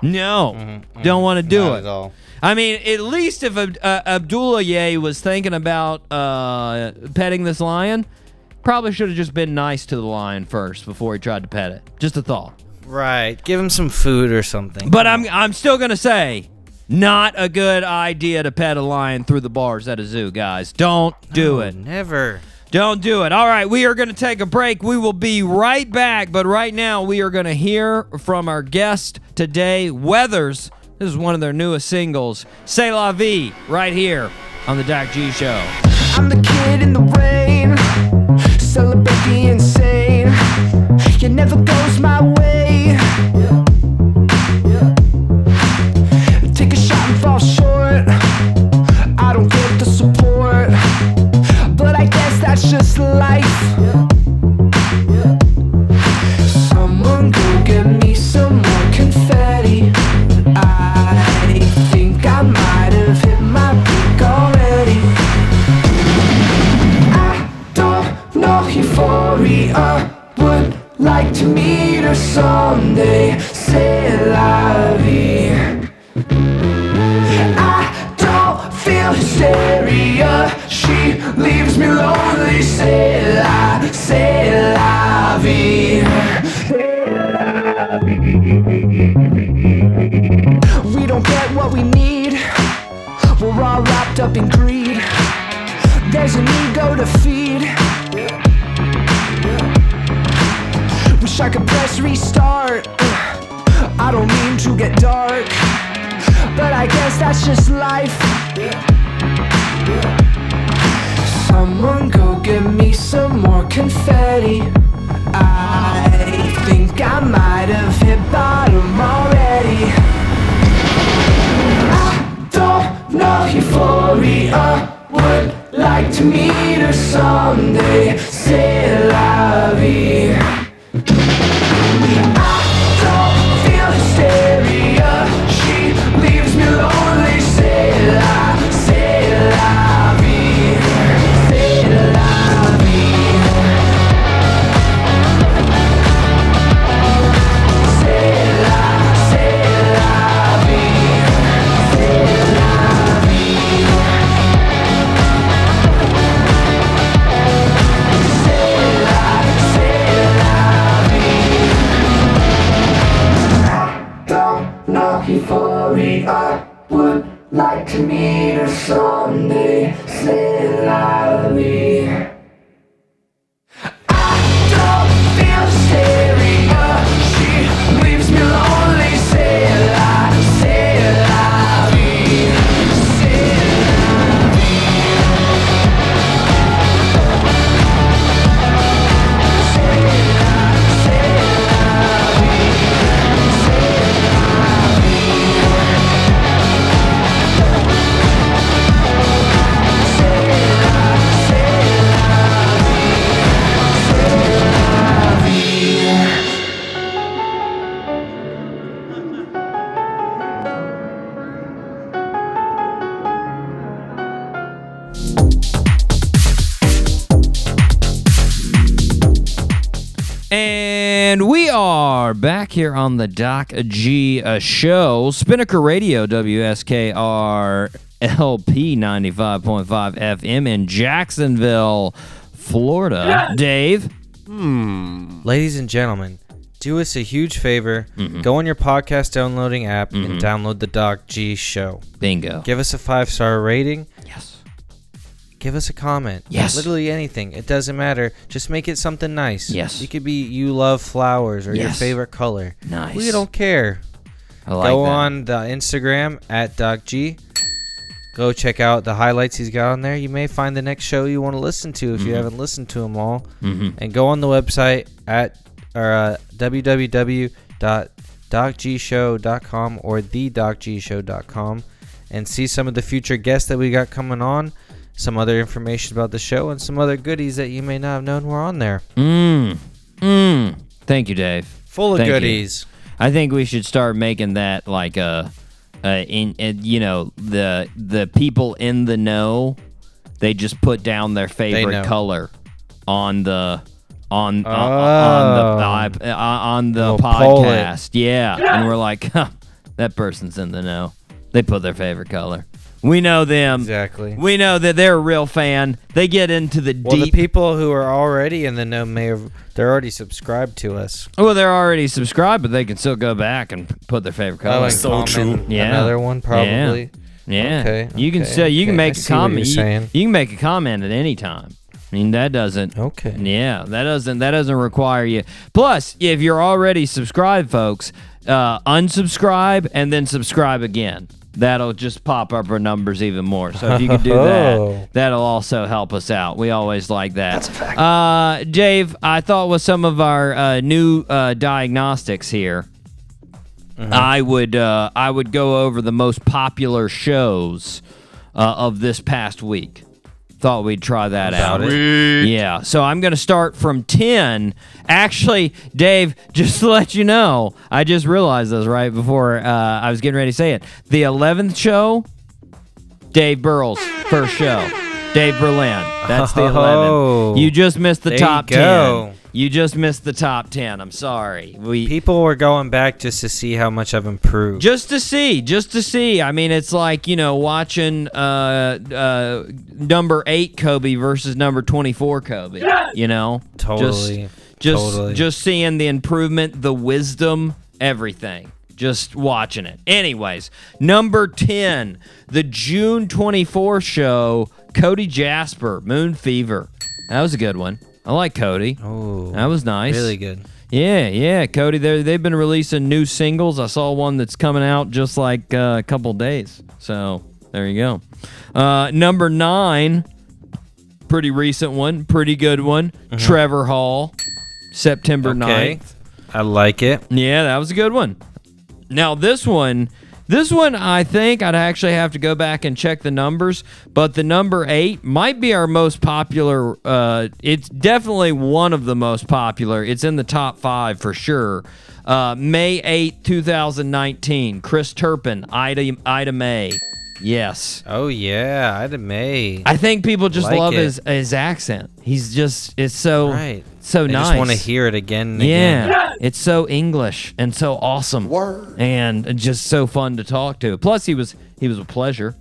No. Mm-hmm, don't want to mm-hmm. do Not it. I mean, at least if Ab- uh, Abdoulaye was thinking about uh, petting this lion, probably should have just been nice to the lion first before he tried to pet it. Just a thought. Right. Give him some food or something. But I'm I'm still gonna say, not a good idea to pet a lion through the bars at a zoo, guys. Don't do it. Never. Don't do it. All right, we are going to take a break. We will be right back, but right now we are going to hear from our guest today, Weathers. This is one of their newest singles, C'est la vie, right here on the Doc G Show. Here on the Doc G uh, show. Spinnaker Radio, WSKR LP 95.5 FM in Jacksonville, Florida. Dave, Ladies and gentlemen, do us a huge favor. Mm-hmm. Go on your podcast downloading app and download the Doc G Show. bingo. Give us a five star rating. Yes. give us a comment. Yes. Literally anything. It doesn't matter. Just make it something nice. Yes. It could be you love flowers or your favorite color. Nice. We don't care. I like Go that. on the Instagram at Doc G. Go check out the highlights he's got on there. You may find the next show you want to listen to if you Mm-hmm. haven't listened to them all. And go on the website at or uh, www.docgshow.com or thedocgshow.com and see some of the future guests that we got coming on, some other information about the show, and some other goodies that you may not have known were on there. Mm. Mm. Thank you, Dave. Full of Thank you. goodies. I think we should start making that like a, uh, in, in you know the the people in the know, they just put down their favorite color on the on Oh. on the uh, on the We'll podcast. Yeah, and we're like, huh, that person's in the know. They put their favorite color. We know them. Exactly. We know that they're a real fan. They get into the Well, the people who are already in the know may have they're already subscribed to us. well, they're already subscribed, but they can still go back and put their favorite color. Oh, and So comment true. Yeah. Another one probably. Yeah. Okay, You can okay, say you can make I a comment. You, you can make a comment at any time. I mean that doesn't. Okay. Yeah, that doesn't that doesn't require you. Plus, if you're already subscribed, folks, uh, unsubscribe and then subscribe again. That'll just pop up our numbers even more. So if you could do Oh. that, that'll also help us out. We always like that. That's a fact. Uh, Dave, I thought with some of our uh, new uh, diagnostics here, I would uh, I would go over the most popular shows uh, of this past week. Thought we'd try that out. Yeah, so I'm going to start from 10. Actually, Dave, just to let you know, I just realized this right before uh, I was getting ready to say it. The 11th show, Dave Burrell's first show. Dave Berlin. That's the 11th. Oh. You just missed the top go. 10. You just missed the top 10. I'm sorry. We People were going back just to see how much I've improved. just to see, just to see. I mean, it's like you know watching uh, uh, number eight Kobe versus number twenty four Kobe. You know, Totally. Just, just, Totally. just seeing the improvement, the wisdom, everything. Just watching it. Anyways, number ten, the June twenty four show, Cody Jasper, Moon Fever. That was a good one. I like Cody. oh, That was nice. really good. Yeah, yeah, Cody. They they've been releasing new singles. I saw one that's coming out just like uh, a couple days. So there you go. Uh, number nine, pretty recent one, pretty good one. Trevor Hall, September Mm-hmm. Okay. 9th. I like it. Yeah, that was a good one. Now this one, this one I think I'd actually have to go back and check the numbers, but the number eight might be our most popular. Uh, it's definitely one of the most popular. It's in the top five for sure. Uh, May 8, 2019. Chris Turpin, Ida, Ida Mae. Yes. Oh yeah, Ida Mae. I think people just Like love it. his his accent. He's just it's so right. so I nice. just want to hear it again and Yeah, again. it's so English and so awesome, and just so fun to talk to. Plus, he was he was a pleasure.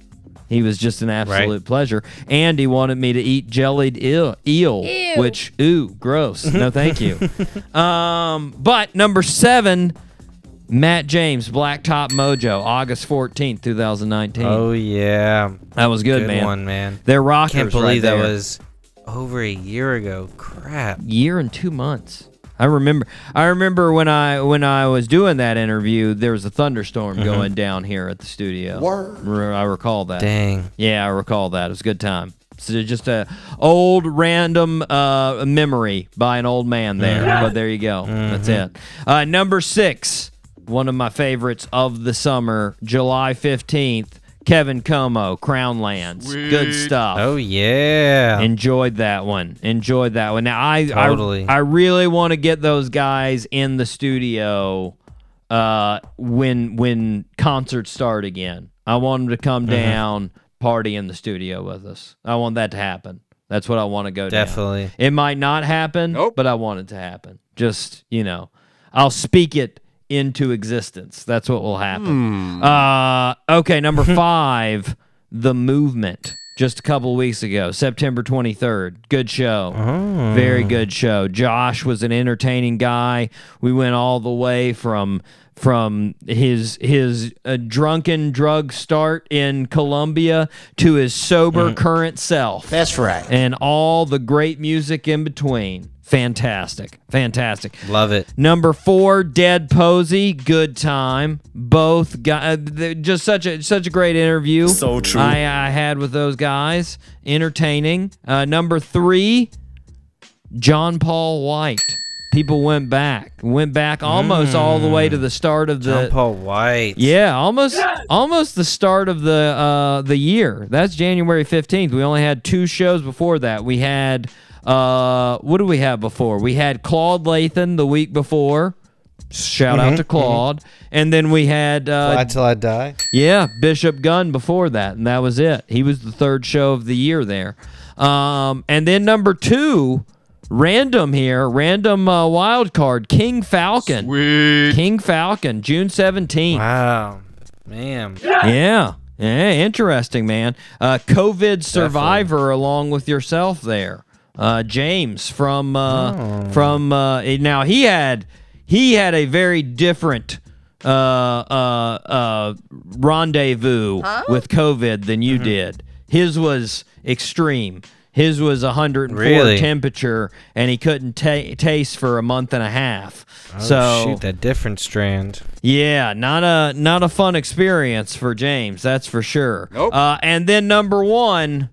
He was just an absolute Right. pleasure, and he wanted me to eat jellied eel, eel which ooh, gross. No, thank you. um, but number seven, Matt James, Blacktop Mojo, August fourteenth, two thousand nineteen. Oh yeah, that was good, good man. one, man. They're rockers. Can't believe right that there. was over a year ago. Crap. year and two months. I remember. I remember when I when I was doing that interview, there was a thunderstorm Mm-hmm. going down here at the studio. Word. I recall that. Dang. Yeah, I recall that. It was a good time. So just a old random uh, memory by an old man there. Mm-hmm. But there you go. That's it. Uh, number six, one of my favorites of the summer, July fifteenth. Kevin Comeau, Crown Lands. Good stuff. Oh yeah. Enjoyed that one. Enjoyed that one. Now I Totally. I, I really want to get those guys in the studio uh when when concerts start again. I want them to come Mm-hmm. down, party in the studio with us. I want that to happen. That's what I want to go down. Definitely. It might not happen, Nope. but I want it to happen. Just, you know, I'll speak it into existence. That's what will happen. Uh, okay, number five, The Movement. Just a couple weeks ago, September 23rd. Good show. Very good show. Josh was an entertaining guy. We went all the way from from his his uh, drunken drug start in Colombia to his sober current self. That's right. And all the great music in between. Fantastic. Fantastic. Love it. Number four, Dead Posey, good time. Both guys, just such a such a great interview. So true. I, I had with those guys, entertaining. Uh, number three, John Paul White. People went back, went back almost all the way to the start of the John Paul White. yeah, almost almost the start of the uh the year. That's January 15th. We only had two shows before that. We had uh what did we have before? We had Claude Lathan the week before. Shout out to Claude. And then we had uh Fly till I die. yeah, Bishop Gunn before that, and that was it. He was the third show of the year there. Um, and then number two, random here, random uh, wild card, King Falcon. King Falcon, June 17th. Wow, man. Yeah. Yeah, interesting, man. Uh, COVID survivor along with yourself there. Uh, James from uh, from uh, now he had he had a very different uh, uh, uh, rendezvous with COVID than you did. His was extreme. His was 104 Really? temperature, and he couldn't ta- taste for a month and a half. Oh, so shoot, that different strand. yeah, not a not a fun experience for James, that's for sure. Nope. Uh, and then number one,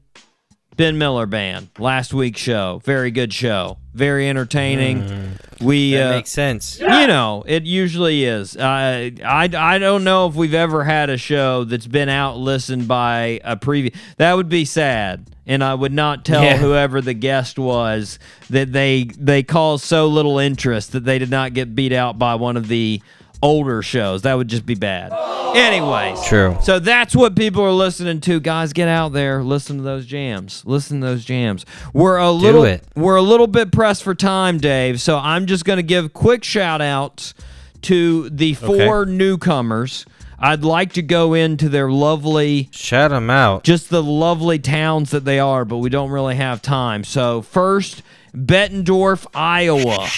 Ben Miller Band, last week's show, very good show, very entertaining. We That uh, makes sense. you know, it usually is. I, I I don't know if we've ever had a show that's been out listened by a previous. That would be sad, and I would not tell Yeah. whoever the guest was that they they caused so little interest that they did not get beat out by one of the older shows. That would just be bad. Anyways, True. so that's what people are listening to. Guys, get out there, listen to those jams. Listen to those jams. We're a little it. we're a little bit pressed for time, Dave. So I'm just going to give quick shout outs to the four newcomers. I'd like to go into their lovely Shout them out. just the lovely towns that they are, but we don't really have time. So first, Bettendorf, Iowa.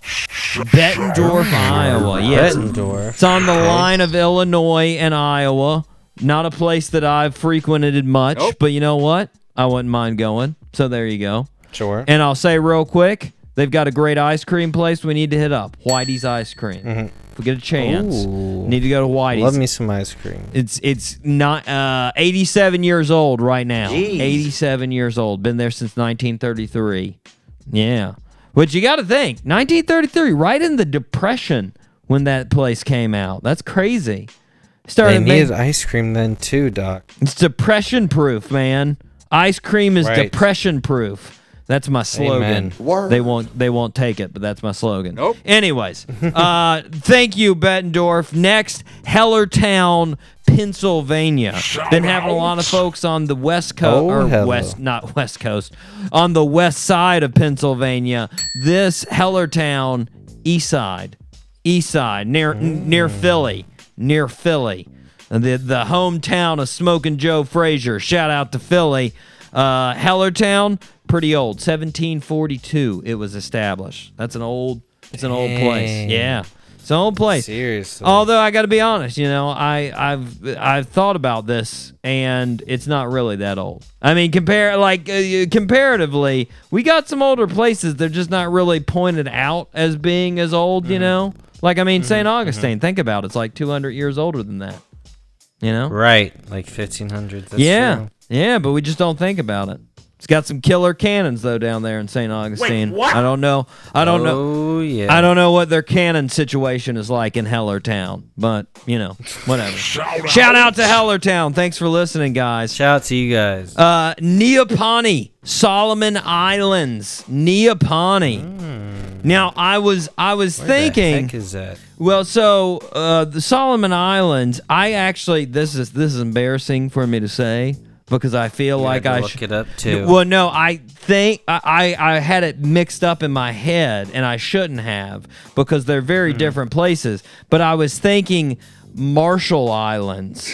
Bettendorf, Iowa. Yes, Bettendorf. it's on the line of Illinois and Iowa. Not a place that I've frequented much, Nope. but you know what? I wouldn't mind going. So there you go. Sure. And I'll say real quick, they've got a great ice cream place we need to hit up. Whitey's Ice Cream. If we get a chance, Ooh. need to go to Whitey's. Love me some ice cream. It's it's not uh 87 years old right now. Jeez. 87 years old. Been there since 1933. Yeah. But you got to think, 1933, right in the depression when that place came out. That's crazy. They Started needed making, ice cream then too, Doc. it's depression proof, man. Ice cream is Right. depression proof. That's my slogan. They won't they won't take it, but that's my slogan. Nope. Anyways, uh, thank you, Bettendorf. Next, Hellertown, Pennsylvania. Been having a lot of folks on the west coast Oh, or hello. west, not west coast, on the west side of Pennsylvania. This Hellertown, east side, east side, near n- near Philly, near Philly, the the hometown of Smoking Joe Frazier. Shout out to Philly. Uh, Hellertown, pretty old, 1742. It was established. That's an old. It's an old place. Dang. Yeah, it's an old place. Seriously. Although I got to be honest, you know, I I've I've thought about this, and it's not really that old. I mean, compare like uh, comparatively, we got some older places. They're just not really pointed out as being as old. You mm-hmm. know, like I mean, mm-hmm. St. Mm-hmm. Augustine. Think about it; it's like 200 years older than that. You know? right, like 1500s. Yeah, true. yeah, but we just don't think about it. It's got some killer cannons though down there in St. Augustine. I don't know. I don't know. Oh yeah. I don't know what their cannon situation is like in Hellertown, but you know, whatever. Shout out to Hellertown. Thanks for listening, guys. Shout out to you guys. Uh, Neopani, Solomon Islands, Neopani. Now, I was I was. Where the thinking. heck is that? Well, so uh, the Solomon Islands. I actually this is this is embarrassing for me to say because I feel You like I look sh- it up too. well, no, I think I, I I had it mixed up in my head, and I shouldn't have because they're very Hmm. different places. But I was thinking Marshall Islands,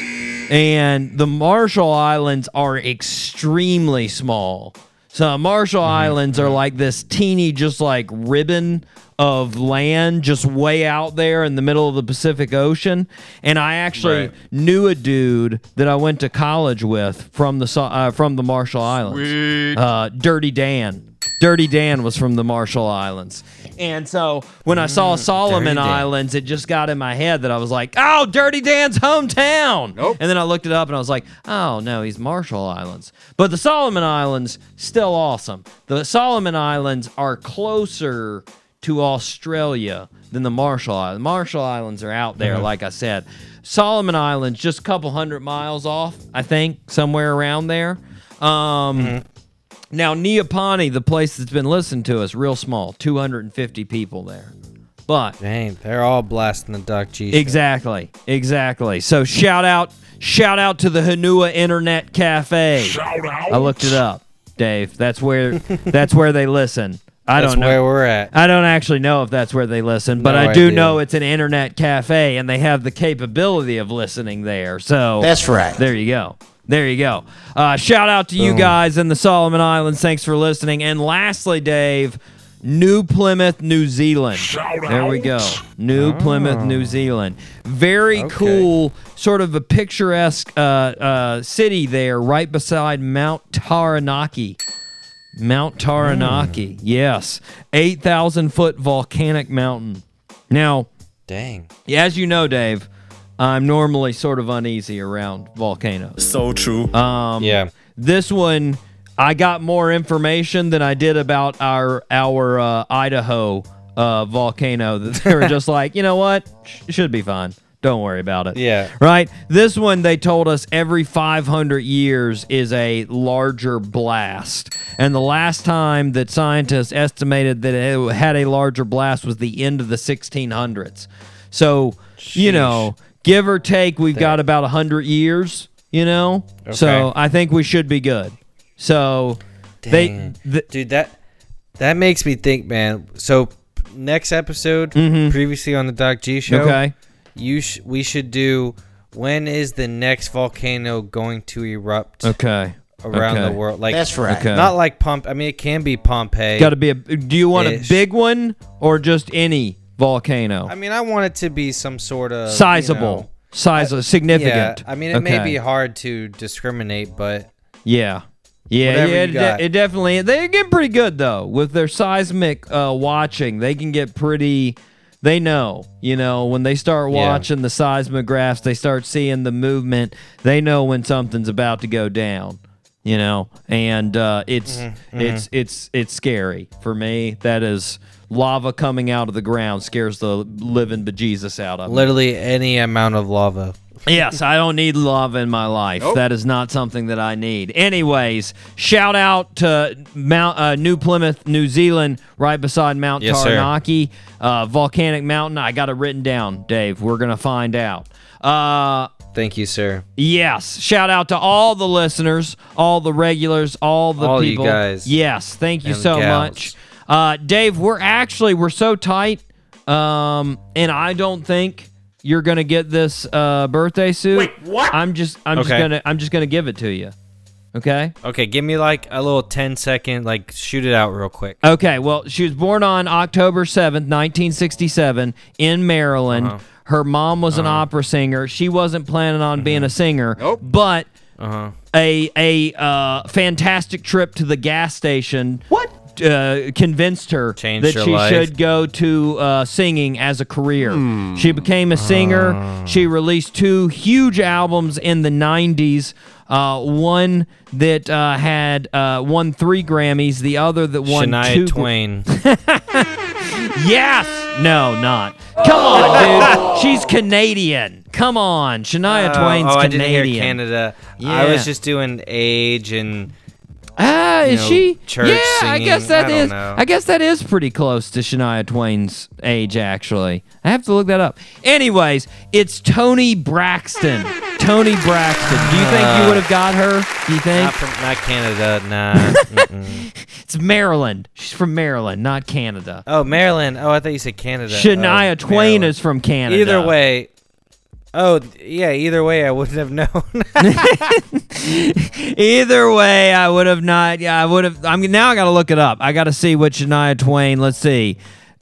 and the Marshall Islands are extremely small. So Marshall Mm-hmm. Islands are like this teeny, just like ribbon of land just way out there in the middle of the Pacific Ocean. And I actually Right. knew a dude that I went to college with from the uh, from the Marshall Islands. Uh, Dirty Dan. Dirty Dan was from the Marshall Islands. And so when I saw Solomon Mm, Dan. Islands, it just got in my head that I was like, oh, Dirty Dan's hometown. Nope. And then I looked it up and I was like, oh, no, he's Marshall Islands. But the Solomon Islands, still awesome. The Solomon Islands are closer to Australia than the Marshall Islands. The Marshall Islands are out there, like I said. Solomon Islands, just a couple hundred miles off, I think, somewhere around there. Um, Now, Neopani, the place that's been listening to us, real small, 250 people there. But Dang, they're all blasting the Doc G. show. Exactly. Exactly. So shout out shout out to the Hanua Internet Cafe. Shout out. I looked it up, Dave. That's where that's where they listen. I That's don't know. where we're at. I don't actually know if that's where they listen, but No I do idea. know it's an internet cafe and they have the capability of listening there. So That's right. There you go. There you go. Uh, shout out to you guys in the Solomon Islands. Thanks for listening. And lastly, Dave, New Plymouth, New Zealand. there we go. New Plymouth, New Zealand. Very. Okay. cool, sort of a picturesque uh, uh, city there, right beside Mount Taranaki. Mount Taranaki, yes, eight thousand foot volcanic mountain. Now, Dang. as you know, Dave, I'm normally sort of uneasy around volcanoes. So true. Um, Yeah. This one, I got more information than I did about our our uh, Idaho uh, volcano. That they were just like, you know what, Sh- should be fine. Don't worry about it. Yeah. Right. This one, they told us every 500 years is a larger blast, and the last time that scientists estimated that it had a larger blast was the end of the 1600s. So, you know, give or take, we've got about 100 years. You know, so I think we should be good. So they, th- Dude, that that makes me think, man. So next episode, previously on the Doc G show, Mm-hmm. okay. you sh- we should do when is the next volcano going to erupt Okay. Around okay. the world? Like That's right. Okay. not like Pomp. I mean, it can be Pompeii. Got to be a. Do you want a big one or just any volcano? I mean, I want it to be some sort of you Sizable, know- size Yeah, significant. I mean, it may Okay. be hard to discriminate, but Yeah. Yeah, Whatever yeah, you it, got. de- it definitely they get pretty good though with their seismic uh, watching. They can get pretty. They know, you know, when they start Yeah. watching the seismographs, they start seeing the movement. They know when something's about to go down, you know, and uh, it's Mm-hmm, it's it's it's scary for me. That is lava coming out of the ground scares the living bejesus out of me. literally any amount of lava. Yes, I don't need love in my life. That is not something that I need. Anyways, shout out to Mount uh, New Plymouth, New Zealand, right beside Mount Yes. Taranaki, uh, volcanic mountain. I got it written down, Dave. We're gonna find out. Thank you, sir. Yes. Shout out to all the listeners, all the regulars, all the All you people. guys Yes. Thank you so gals. much. Uh, Dave, we're actually we're so tight. Um, and I don't think you're gonna get this uh, birthday suit. Wait, what? I'm just I'm just gonna I'm just gonna give it to you. Okay? Okay, give me like a little 10 second, like shoot it out real quick. Okay, well, she was born on October 7th, 1967, in Maryland. Uh-huh. Her mom was an opera singer. She wasn't planning on being a singer, Nope. but Uh huh. a a uh, fantastic trip to the gas station. What? Uh, convinced her Changed that her she life. should go to uh, singing as a career. She became a singer. Ah. She released two huge albums in the 90s. Uh, one that uh, had uh, won three Grammys, the other that won Shania two. Gra- Twain. Yes. No, not. Come on, oh. dude. She's Canadian. Come on. Shania uh, Twain's oh, I didn't hear Canada. I was just doing age and Ah, is know, she? church yeah, I guess singing. that I is. I guess that is pretty close to Shania Twain's age. Actually, I have to look that up. Anyways, it's Toni Braxton. Toni Braxton. Do you think you would have got her? Do you think not from not Canada. Nah. it's Maryland? She's from Maryland, not Canada. oh, Maryland. Oh, I thought you said Canada. Shania Oh, Twain Maryland. is from Canada. Either way. Oh yeah, either way, I wouldn't have known. Either way, I would have not. Yeah, I would have. I'm now. I got to look it up. I got to see what Shania Twain. Let's see.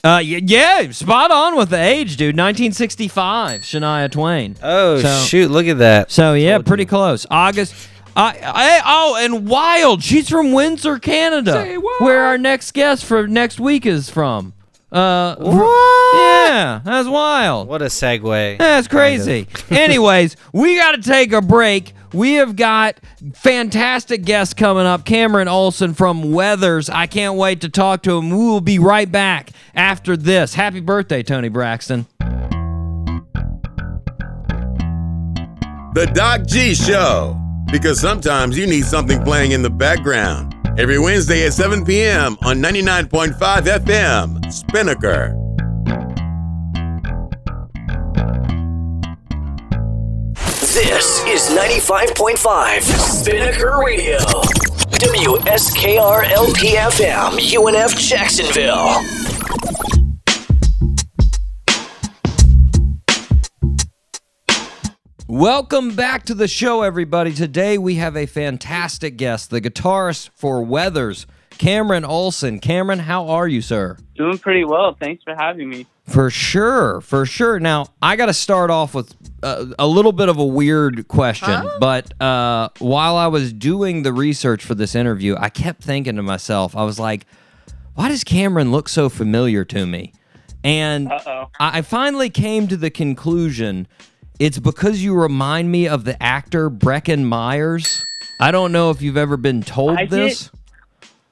Uh, y- yeah, spot on with the age, dude. 1965, Shania Twain. Oh So- shoot! Look at that. So yeah, Told pretty you. close. August. I, I, oh, and Wild. She's from Windsor, Canada, where our next guest for next week is from. Uh, What? Yeah, that's wild. What a segue. That's crazy. Anyways, we got to take a break. We have got fantastic guests coming up. Cameron Olson from Weathers. I can't wait to talk to him. We will be right back after this. Happy birthday, Toni Braxton. The Doc G Show. Because sometimes you need something playing in the background. Every Wednesday at 7 p.m. on 99.5 FM, Spinnaker. This is 95.5 Spinnaker Radio. WSKR LPFM, UNF Jacksonville. Welcome back to the show, everybody. Today we have a fantastic guest, the guitarist for Weathers, Cameron Olson. Cameron, how are you, sir? Doing pretty well. Thanks for having me. For sure, for sure. Now, I got to start off with uh, a little bit of a weird question, but uh, while I was doing the research for this interview, I kept thinking to myself, I was like, why does Cameron look so familiar to me? And Uh-oh. I I finally came to the conclusion it's because you remind me of the actor Breckin Myers. I don't know if you've ever been told I this.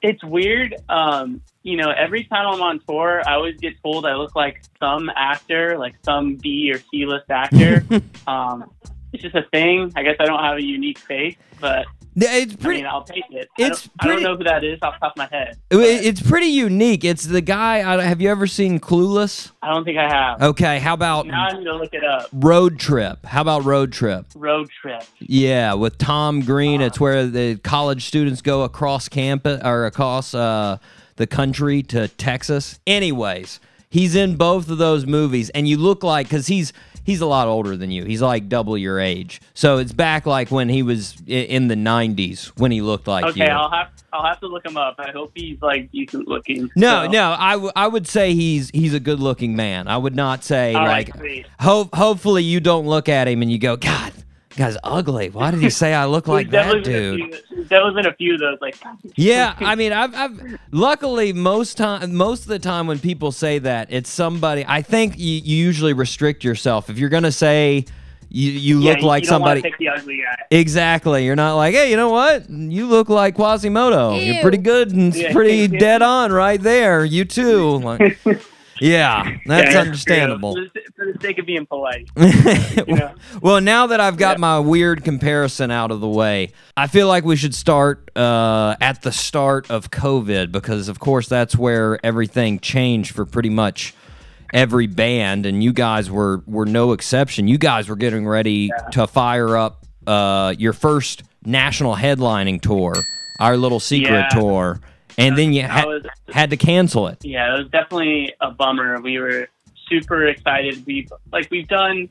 It's weird. Um, you know, every time I'm on tour, I always get told I look like some actor, like some B or C list actor. um, it's just a thing. I guess I don't have a unique face, but It's I pretty. mean, I'll take it. it's I, don't, I don't know who that is off the top of my head. It- It's pretty unique. It's the guy. Have you ever seen Clueless? I don't think I have. Okay, how about Now I need to look it up. Road Trip? How about Road Trip? Road trip. Yeah, with Tom Green. It's where the college students go across campus or across uh, the country to Texas. Anyways, he's in both of those movies, and you look like because he's he's a lot older than you. He's like double your age. So it's back like when he was in the '90s when he looked like Okay, you. I'll have I'll have to look him up. I hope he's like decent looking. No, So- no, I, w- I would say he's he's a good looking man. I would not say oh, All right, like sweet. hope hopefully you don't look at him and you go, God, guy's ugly. Why did he say I look like There's that dude? been a few- There's definitely been a few of those. Like, Yeah, I mean, I've, I've luckily most time, most of the time when people say that, it's somebody. I think you, you usually restrict yourself if you're gonna say you you yeah, look like you don't somebody. pick the ugly guy. Exactly. You're not like, hey, you know what? You look like Quasimodo. You're pretty good and Yeah. pretty dead on right there. You too. Like, yeah, that's Yeah, understandable. For the, for the sake of being polite. well, well, now that I've got my weird comparison out of the way, I feel like we should start uh, at the start of COVID because, of course, that's where everything changed for pretty much every band, and you guys were were no exception. You guys were getting ready to fire up uh, your first national headlining tour, our little secret Yeah. tour, and then you ha- was- had to cancel it. Yeah, it was definitely a bummer. We were super excited. We've like we've done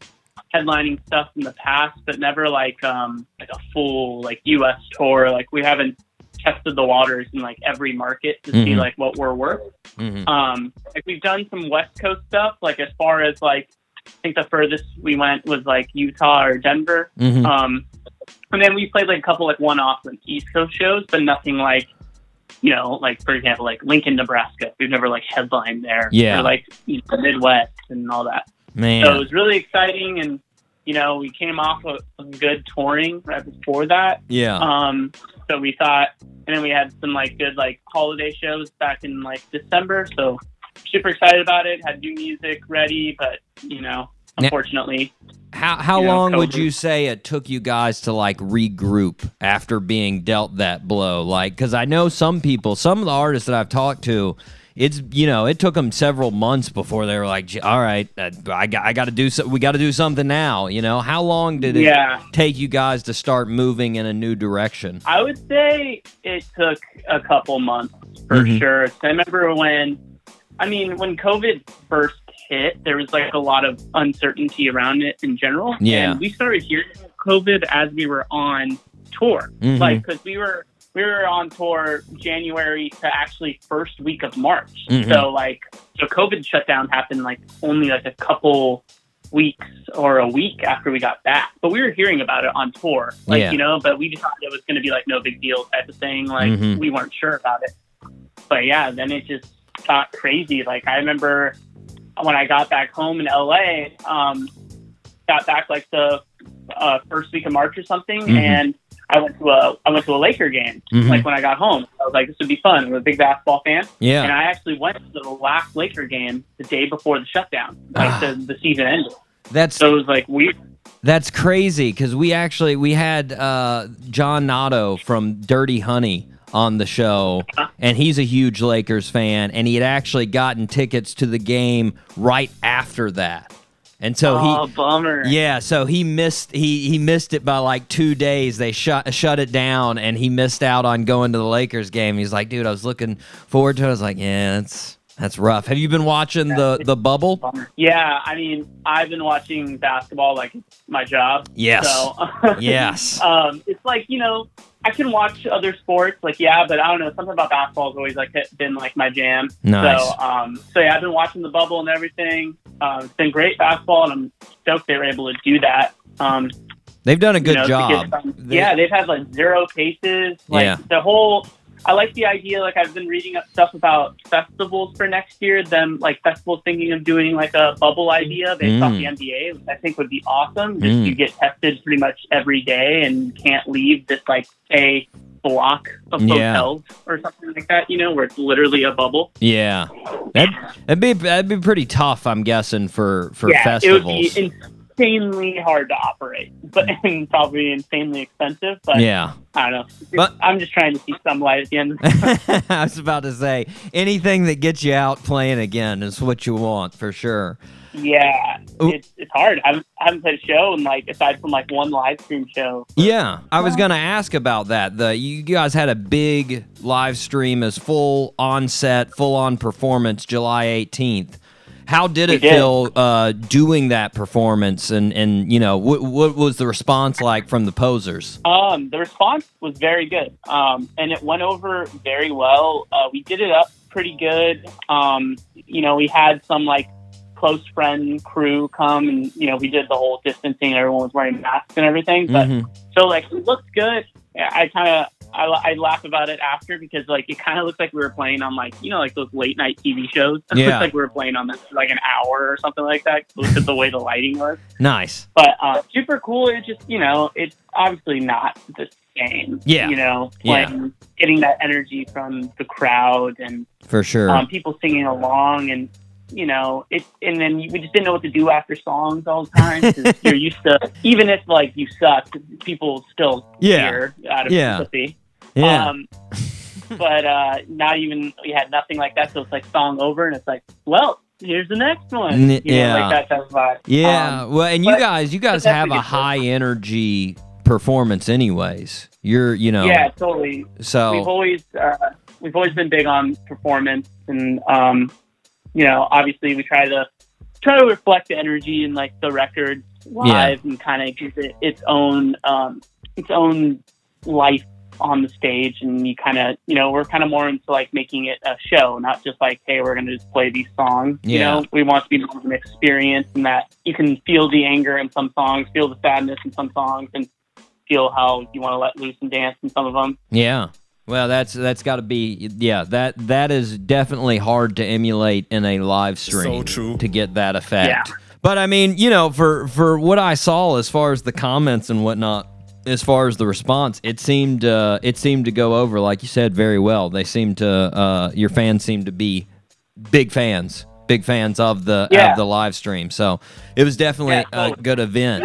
headlining stuff in the past, but never like um like a full like US tour. Like we haven't tested the waters in like every market to see Mhm. like what we're worth. Mhm. Um like we've done some West Coast stuff, like as far as like I think the furthest we went was like Utah or Denver. Mhm. Um, and then we played like a couple like one-off like East Coast shows, but nothing like, you know, like for example, like Lincoln, Nebraska. We've never like headlined there. Yeah. Or like you know, the Midwest and all that. Man, So it was really exciting, and you know, we came off of some good touring right before that. yeah. Um, so we thought, and then we had some like good like holiday shows back in like December. So super excited about it. Had new music ready, but you know, Now- unfortunately, How how you know, long would you say it took you guys to like regroup after being dealt that blow? Like, because I know some people, some of the artists that I've talked to, it's you know it took them several months before they were like, all right, uh, I got I got to do so, we got to do something now. You know, how long did it Yeah. take you guys to start moving in a new direction? I would say it took a couple months for Mhm. sure. I remember when, I mean, when COVID first hit, there was like a lot of uncertainty around it in general. Yeah. And we started hearing about COVID as we were on tour. Mhm. Like, because we were we were on tour January to actually first week of March. Mhm. So like, so COVID shutdown happened like only like a couple weeks or a week after we got back. But we were hearing about it on tour, like Yeah. you know. But we just thought it was going to be like no big deal type of thing. Like Mhm. we weren't sure about it. But yeah, then it just got crazy. Like I remember when I got back home in LA, um, got back like the uh, first week of March or something, Mhm. and I went to a I went to a Laker game. Mhm. Like when I got home, I was like, this would be fun. I'm a big basketball fan, yeah. and I actually went to the last Laker game the day before the shutdown, like Ah. the, the season ended. That's So it was like weird. That's crazy because we actually we had uh, John Notto from Dirty Honey on the show, and he's a huge Lakers fan, and he had actually gotten tickets to the game right after that, and so oh, he. bummer. Yeah, so he missed he he missed it by like two days. They shut shut it down, and he missed out on going to the Lakers game. He's like, dude, I was looking forward to it. I was like, yeah, that's that's rough. Have you been watching the the bubble? Yeah, I mean, I've been watching basketball like my job. Yes. So, Yes. um, it's like you know, I can watch other sports, like yeah, but I don't know. Something about basketball has always like been like my jam. Nice. So, um, so yeah, I've been watching the bubble and everything. Uh, it's been great basketball, and I'm stoked they were able to do that. Um, They've done a you good know, job. get some- They- yeah, they've had like zero cases. Like Yeah. the whole. I like the idea. Like I've been reading up stuff about festivals for next year. Them like festivals thinking of doing like a bubble idea based off Mm. the NBA, which I think would be awesome. Just Mm. you get tested pretty much every day and can't leave this like a block of Yeah. hotels or something like that. You know, where it's literally a bubble. Yeah, that that'd be that'd be pretty tough. I'm guessing for for yeah, festivals. it would be insanely hard to operate, but and probably insanely expensive. But yeah, I don't know. But- I'm just trying to see some light at the end. Of the I was about to say anything that gets you out playing again is what you want for sure. yeah, Ooh. it's it's hard. I haven't, I haven't played a show and like aside from like one live stream show. Yeah, I was gonna ask about that. The you guys had a big live stream as full on set, full on performance, July 18th. How did it did. feel uh, doing that performance, and and you know what what was the response like from the posers? Um, the response was very good, um, and it went over very well. Uh, we did it up pretty good. Um, you know, we had some like close friend crew come, and you know, we did the whole distancing. Everyone was wearing masks and everything, but Mhm. so like it looked good. I kind of I, I laugh about it after because like it kind of looks like we were playing on like you know like those late night TV shows. It Yeah. looked like we were playing on this for like an hour or something like that. Look at the way the lighting was. Nice. But uh, super cool. It's just you know it's obviously not the same. Yeah. You know, Yeah. getting that energy from the crowd and For sure. um, people singing along and. You know, it, and then we just didn't know what to do after songs all the time. 'cause you're used to, even if like you suck, people still Yeah. cheer out of Yeah. sympathy. yeah. Um, but uh, not even we had nothing like that. So it's like song over, and it's like, well, here's the next one. You know, yeah. like that type of vibe. Yeah, Um, well, and you but- guys, you guys have a high energy performance, anyways. You're, you know, yeah, totally. So we've always uh, we've always been big on performance, and um, you know, obviously we try to try to reflect the energy in like the record live and kind of give it its own um, its own life on the stage. And you kind of you know we're kind of more into like making it a show not just like hey we're going to just play these songs. You know we want to be more of an experience and that you can feel the anger in some songs feel the sadness in some songs and feel how you want to let loose and dance in some of them yeah. Well, that's that's got to be yeah. That that is definitely hard to emulate in a live stream. true. to get that effect. Yeah. But I mean, you know, for for what I saw as far as the comments and whatnot, as far as the response, it seemed uh, it seemed to go over like you said very well. They seemed to uh, your fans seemed to be big fans, big fans of the Yeah. of the live stream. So it was definitely Yeah, a good event.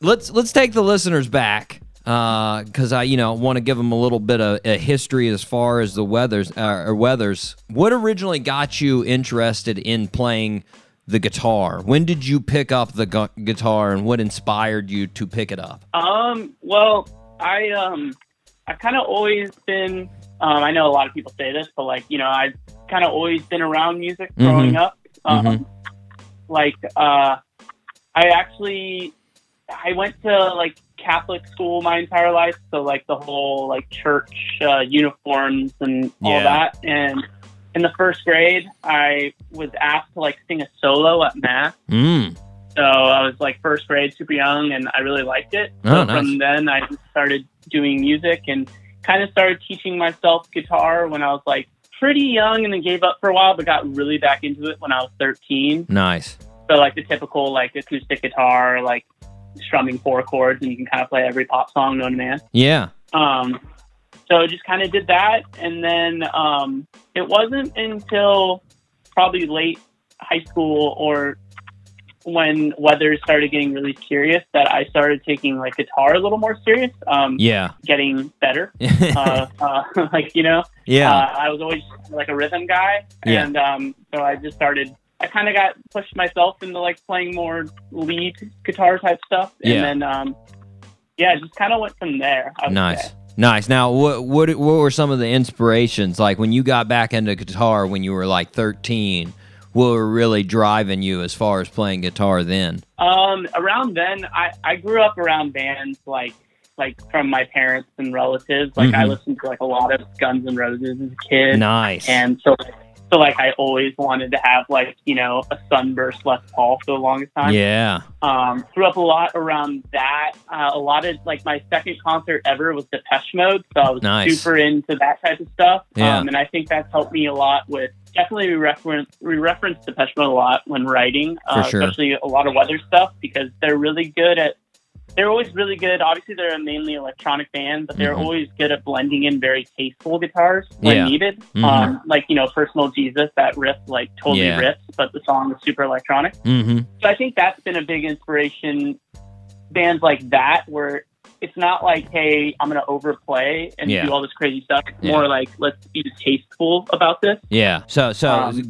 Let's let's take the listeners back because I you know want to give them a little bit of a history as far as the weathers uh, or weathers. What originally got you interested in playing the guitar? When did you pick up the gu- guitar, and what inspired you to pick it up? Um, well, I um, I've kind of always been. Um, I know a lot of people say this, but like you know, I've kind of always been around music growing Mhm. up. Um, Mhm. Like, uh, I actually, I went to like Catholic school my entire life, so like the whole like church uh, uniforms and all Yeah. that. And in the first grade, I was asked to like sing a solo at mass. Mm. So I was like first grade, super young, and I really liked it. Oh, so nice. from then, I just started doing music and kind of started teaching myself guitar when I was like pretty young, and then gave up for a while, but got really back into it when I was 13. Nice. So like the typical like acoustic guitar, like strumming four chords, and you can kind of play every pop song known to man. Yeah. Um, so just kind of did that, and then um, it wasn't until probably late high school or when weather started getting really serious that I started taking like guitar a little more serious. Um, Yeah. getting better. uh, uh, like you know, yeah. uh, I was always like a rhythm guy, Yeah. and um, so I just started. I kind of got pushed myself into like playing more lead guitar type stuff, and Yeah. then um, yeah, just kind of went from there. Nice. say. Nice. Now, what what what were some of the inspirations like when you got back into guitar when you were like 13? What were really driving you as far as playing guitar then? Um, around then, I, I grew up around bands like like from my parents and relatives. Like I Mhm. listened to like a lot of Guns N' Roses as a kid, Nice. and so so like I always wanted to have like you know a Sunburst Les Paul for the longest time. yeah. Um, grew up a lot around that. Uh, a lot of like my second concert ever was Depeche Mode, so I was Nice. super into that type of stuff. Yeah. Um, and I think that's helped me a lot with definitely we reference we reference Depeche Mode a lot when writing, uh, sure. especially a lot of weather stuff because they're really good at. They're always really good. Obviously, they're a mainly electronic band, but they're Mhm. always good at blending in very tasteful guitars when Yeah. needed. Mhm. Um, like you know, "Personal Jesus," that riff like totally Yeah. rips, but the song is super electronic. Mm-hmm. So I think that's been a big inspiration. Bands like that, where it's not like, hey, I'm going to overplay and Yeah. do all this crazy stuff. It's more like, let's be tasteful about this. Yeah. So so Um,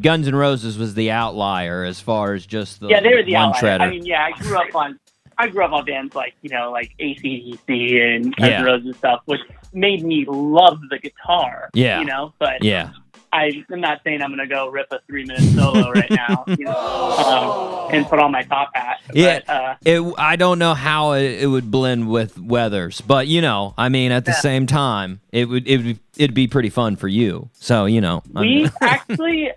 Guns N' Roses was the outlier as far as just the yeah, they were the one outlier. shredder. I mean, yeah, I grew up on, I grew up on bands like you know, like AC/DC and Guns Yeah. Roses stuff, which made me love the guitar. Yeah. you know, but yeah. I, I'm not saying I'm going to go rip a three minute solo right now, you know, um, and put on my top hat. Yeah. But, uh, It, I don't know how it, it would blend with weathers, but you know, I mean, at the Yeah. same time, it would it would it'd be pretty fun for you. So you know, I'm- we actually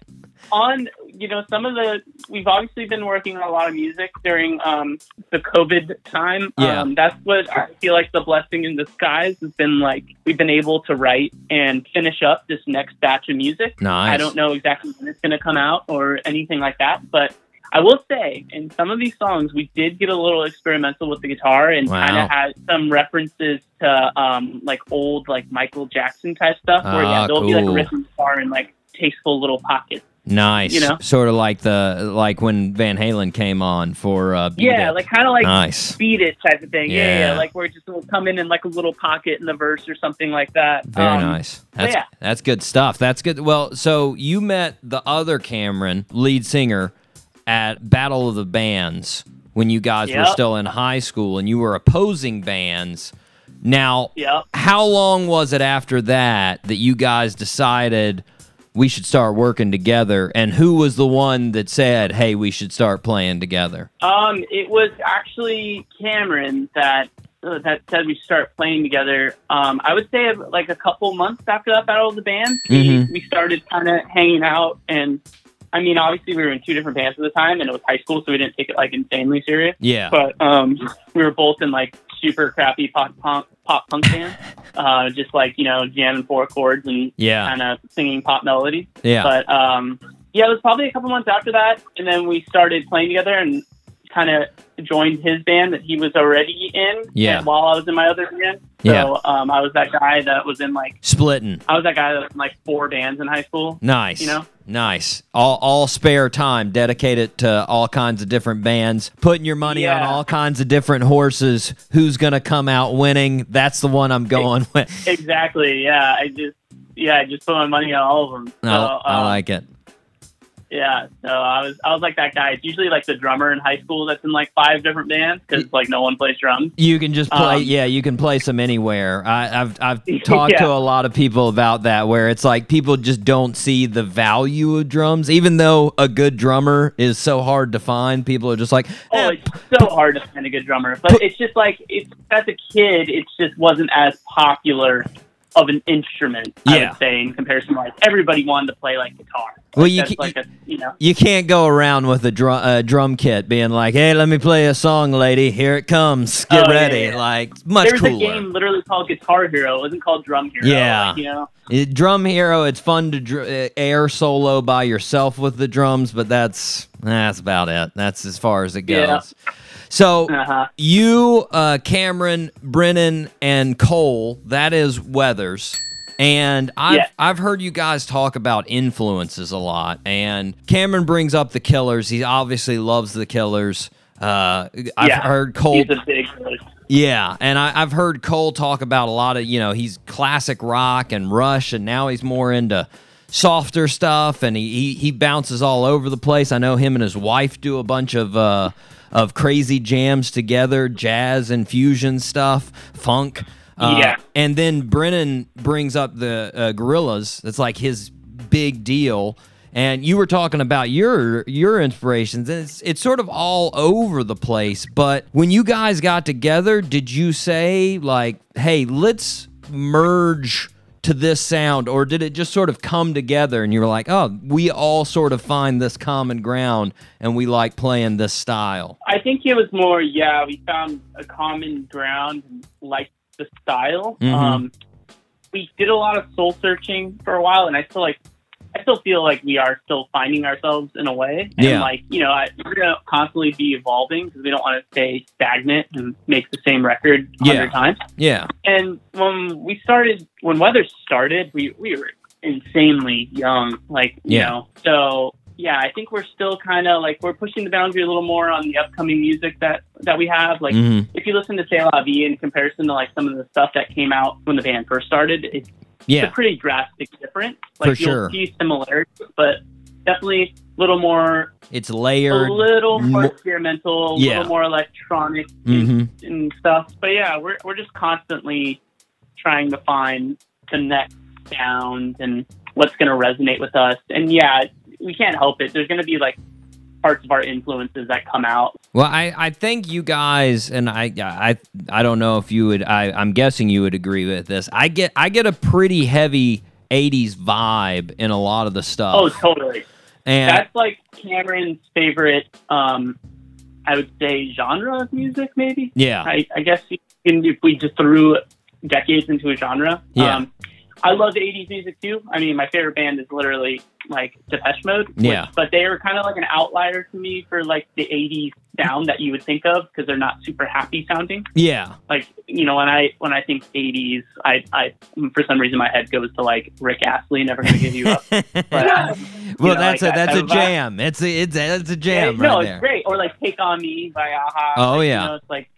on you know some of the we've obviously been working on a lot of music during um the covid time Yeah. um that's what i feel like the blessing in disguise has been like we've been able to write and finish up this next batch of music nice. i don't know exactly when it's going to come out or anything like that but I will say, in some of these songs, we did get a little experimental with the guitar and Wow. kind of had some references to um, like old, like Michael Jackson type stuff, where Ah, yeah, there'll be like a cool. rhythm guitar in like tasteful little pockets. Nice. you know? sort of like the like when Van Halen came on for uh, Yeah, It. like kind of like nice. beat it type of thing. Yeah. yeah, Yeah. like where it just will come in in like a little pocket in the verse or something like that. Very Um, nice. That's yeah. that's good stuff. That's good. Well, so you met the other Cameron, lead singer, at Battle of the Bands when you guys were still in high school, and you were opposing bands. Now, Yep. how long was it after that that you guys decided we should start working together? And who was the one that said, "Hey, we should start playing together"? Um, it was actually Cameron that uh, that said we start playing together. Um, I would say like a couple months after that battle of the bands, we, Mhm. we started kind of hanging out. And I mean, obviously, we were in two different bands at the time, and it was high school, so we didn't take it like insanely serious. Yeah. But um, we were both in like super crappy pop punk pop punk bands, uh, just like you know jamming four chords and Yeah. kind of singing pop melodies. Yeah. But um, yeah, it was probably a couple months after that, and then we started playing together and kind of joined his band that he was already in. Yeah. while I was in my other band, so Yeah. um, I was that guy that was in like Splitting. I was that guy that was in like four bands in high school. Nice. You know? Nice. All all spare time dedicated to all kinds of different bands, putting your money on all kinds of different horses. Who's gonna come out winning? That's the one I'm going with. Exactly. Yeah, I just yeah I just put my money on all of them. So, I, I um, like it. Yeah, so I was I was like that guy. It's usually like the drummer in high school that's in like five different bands because like no one plays drums. You can just play, Um, yeah. You can play some anywhere. I, I've I've talked to a lot of people about that, where it's like people just don't see the value of drums, even though a good drummer is so hard to find. People are just like, Oh, eh, it's so hard to find a good drummer, but it's just like it's as a kid, it just wasn't as popular of an instrument. I would say in comparison, like everybody wanted to play like guitar. Well, Like, you that's ca- like a you know. you can't go around with a drum uh, drum kit being like, "Hey, let me play a song, lady. Here it comes. Get Oh, ready." yeah. Like it's much There was cooler. a game literally called Guitar Hero. It wasn't called Drum Hero. Yeah. like, you know. It- drum hero, it's fun to dr- uh, air solo by yourself with the drums, but that's that's about it. That's as far as it goes. Yeah. So Uh-huh. you, uh, Cameron, Brennan, and Cole, that is Weathers. And I've Yeah. I've heard you guys talk about influences a lot. And Cameron brings up the Killers. He obviously loves the Killers. Uh, I've yeah. heard Cole He's a big. yeah, and I, I've heard Cole talk about a lot of, you know, he's classic rock and Rush, and now he's more into softer stuff, and he, he, he bounces all over the place. I know him and his wife do a bunch of uh, of crazy jams together, jazz and fusion stuff, funk. Uh, Yeah. And then Brennan brings up the uh, Gorillaz. That's like his big deal. And you were talking about your your inspirations, and it's it's sort of all over the place. But when you guys got together, did you say like, "Hey, let's merge to this sound," or did it just sort of come together and you were like, "Oh, we all sort of find this common ground, and we like playing this style"? I think it was more, yeah, we found a common ground and liked the style. Mhm. Um, we did a lot of soul searching for a while, and I still like, I still feel like we are still finding ourselves in a way. And Yeah. like, you know, I, we're gonna constantly be evolving because we don't want to stay stagnant and make the same record a Yeah. hundred times. Yeah, And when we started, when Weather started, we we were insanely young, like you know. So yeah, I think we're still kind of like we're pushing the boundary a little more on the upcoming music that that we have. Like Mhm. if you listen to Say La Vie in comparison to like some of the stuff that came out when the band first started, it's, yeah, it's a pretty drastic difference. Like For you'll sure. see similarities, but definitely a little more, it's layered. a little more mo- experimental, a Yeah. little more electronic Mhm. and stuff. But yeah, we're we're just constantly trying to find the next sound and what's going to resonate with us. And yeah, we can't help it. There's going to be like parts of our influences that come out. Well, I, I think you guys and I I I don't know if you would I I'm guessing you would agree with this. I get I get a pretty heavy 80s vibe in a lot of the stuff. Oh, totally. and That's like Cameron's favorite. Um, I would say genre of music, maybe. yeah. I, I guess if we just threw decades into a genre. Yeah. Um, I love 80s music too. I mean, my favorite band is literally like Depeche Mode. which- Yeah. But they are kind of like an outlier to me for like the 80s sound that you would think of because they're not super happy sounding. yeah. Like, you know, when I when I think 80s, I, I for some reason my head goes to like Rick Astley, Never Gonna Give You Up. But, um, well, you know, that's like a that's a vibe. jam. It's a it's a, it's a jam no, right it's there. great. Or like Take on Me by a-ha. Oh, Like, yeah. You know, it's like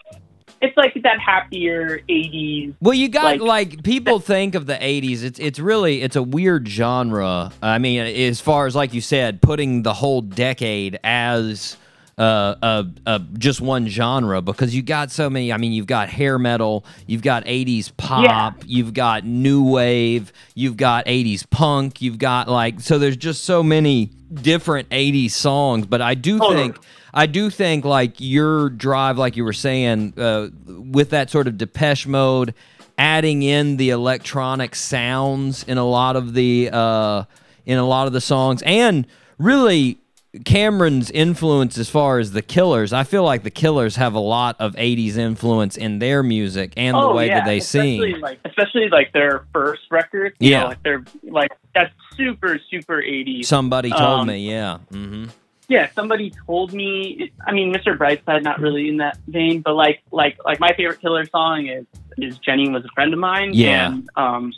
it's like that happier 80s. Well, you got like, Like- people think of the '80s. It's it's really it's a weird genre. I mean, as far as like you said, putting the whole decade as uh, a, a just one genre because you got so many. I mean, you've got hair metal, you've got '80s pop, you've got new wave, you've got '80s punk, you've got like so. There's just so many different '80s songs. But I do Totally. think I do think like your drive, like you were saying, uh, with that sort of Depeche Mode, adding in the electronic sounds in a lot of the uh, in a lot of the songs, and really Cameron's influence as far as the Killers. I feel like the Killers have a lot of '80s influence in their music and the oh, way yeah. that they especially, sing. Like, especially like their first record. Yeah. know, like they're like that's super super 80s. Somebody told Um, me, yeah. hmm yeah, somebody told me. I mean, Mr. Brightside, not really in that vein, but like like like my favorite Killer song is is Jenny was a friend of mine. Yeah. and um,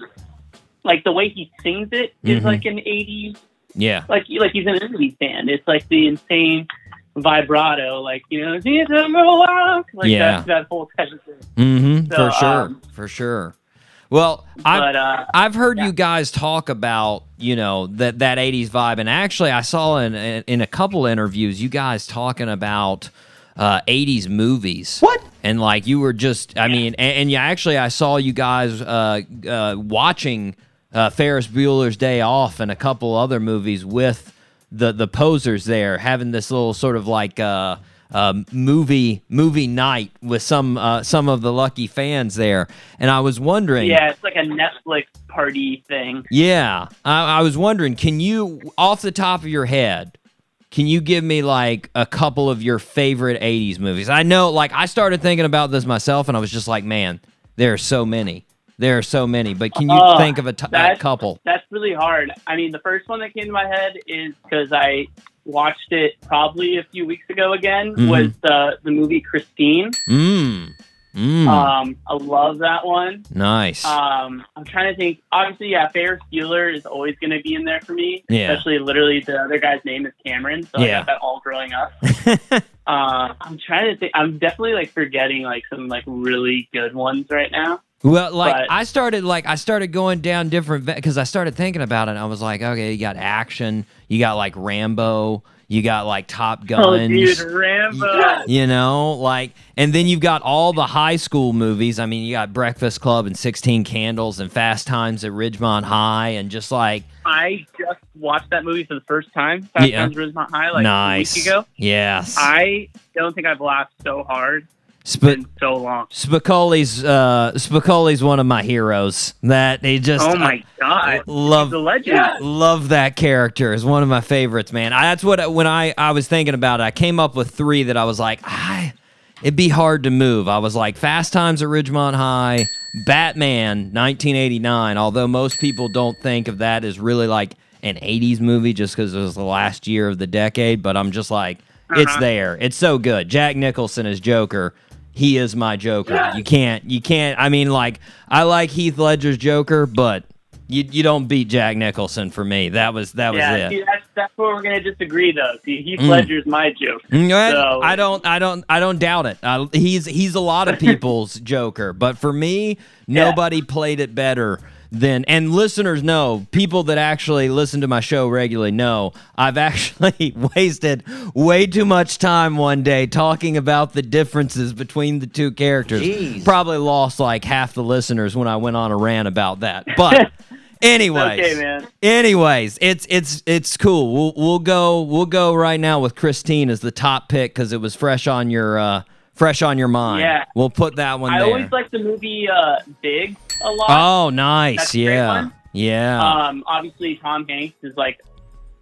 like the way he sings it is Mhm. like an 80s Yeah. like like he's in an 80s band. It's like the insane vibrato, like you know, "It's a walk," like Yeah. that that whole type of thing. hmm So, for sure. um, for sure. Well, I've, But, uh, I've heard you guys talk about you know that that '80s vibe, and actually, I saw in in a couple interviews you guys talking about uh, '80s movies. What? And like you were just, I mean, and, and yeah, actually, I saw you guys uh, uh, watching uh, Ferris Bueller's Day Off and a couple other movies with the the posers there, having this little sort of like. Uh, um, movie movie night with some uh, some of the lucky fans there, and I was wondering, Yeah, it's like a Netflix party thing. yeah, I, I was wondering, can you, off the top of your head, can you give me like a couple of your favorite 80s movies? I know, like, I started thinking about this myself and I was just like, man, there are so many. There are so many, but can you Uh, think of a, t- a that's- couple? That's really hard. I mean, the first one that came to my head is because I watched it probably a few weeks ago again. Mhm. Was the the movie Christine? Mmm. Mmm. Um, I love that one. nice. Um, I'm trying to think. Obviously, yeah, Ferris Bueller is always going to be in there for me. Yeah. Especially, literally, the other guy's name is Cameron, so I got that all growing up. uh, I'm trying to think. I'm definitely like forgetting like some like really good ones right now. Well, like But- I started, like I started going down different because I started thinking about it. and I was like, okay, you got action, you got like Rambo, you got like Top Guns, Oh, dude, Rambo. you know, like, and then you've got all the high school movies. I mean, you got Breakfast Club and Sixteen Candles and Fast Times at Ridgemont High, and just like I just watched that movie for the first time. Fast Yeah. Times at Ridgemont High, like nice. a week ago. Yes, I don't think I've laughed so hard Sp- so long. Spicoli's uh, Spicoli's one of my heroes. That he just Oh my god, love the legend. Love that character. Is one of my favorites, man. I, that's what when I I was thinking about it, I came up with three that I was like, I it'd be hard to move. I was like Fast Times at Ridgemont High, Batman 1989. Although most people don't think of that as really like an 80s movie just because it was the last year of the decade, but I'm just like, it's Uh-huh. there. It's so good. Jack Nicholson as Joker. He is my Joker. You can't. You can't. I mean, like I like Heath Ledger's Joker, but you you don't beat Jack Nicholson for me. That was that was yeah, it. see, that's that's where we're gonna disagree though. See, Heath Mm. Ledger's my joke. Mm, I- So- I don't, I don't, I don't doubt it. I, he's he's a lot of people's Joker, but for me, nobody played it better than. And listeners know, people that actually listen to my show regularly know, I've actually wasted way too much time one day talking about the differences between the two characters. Probably lost like half the listeners when I went on a rant about that, but. Anyways, okay, man. Anyways, it's it's it's cool. We'll we'll go we'll go right now with Christine as the top pick because it was fresh on your uh fresh on your mind. Yeah. we'll put that one I there. always like the movie uh, Big a lot. oh, nice. That's a great Yeah, yeah, Um, obviously Tom Hanks is like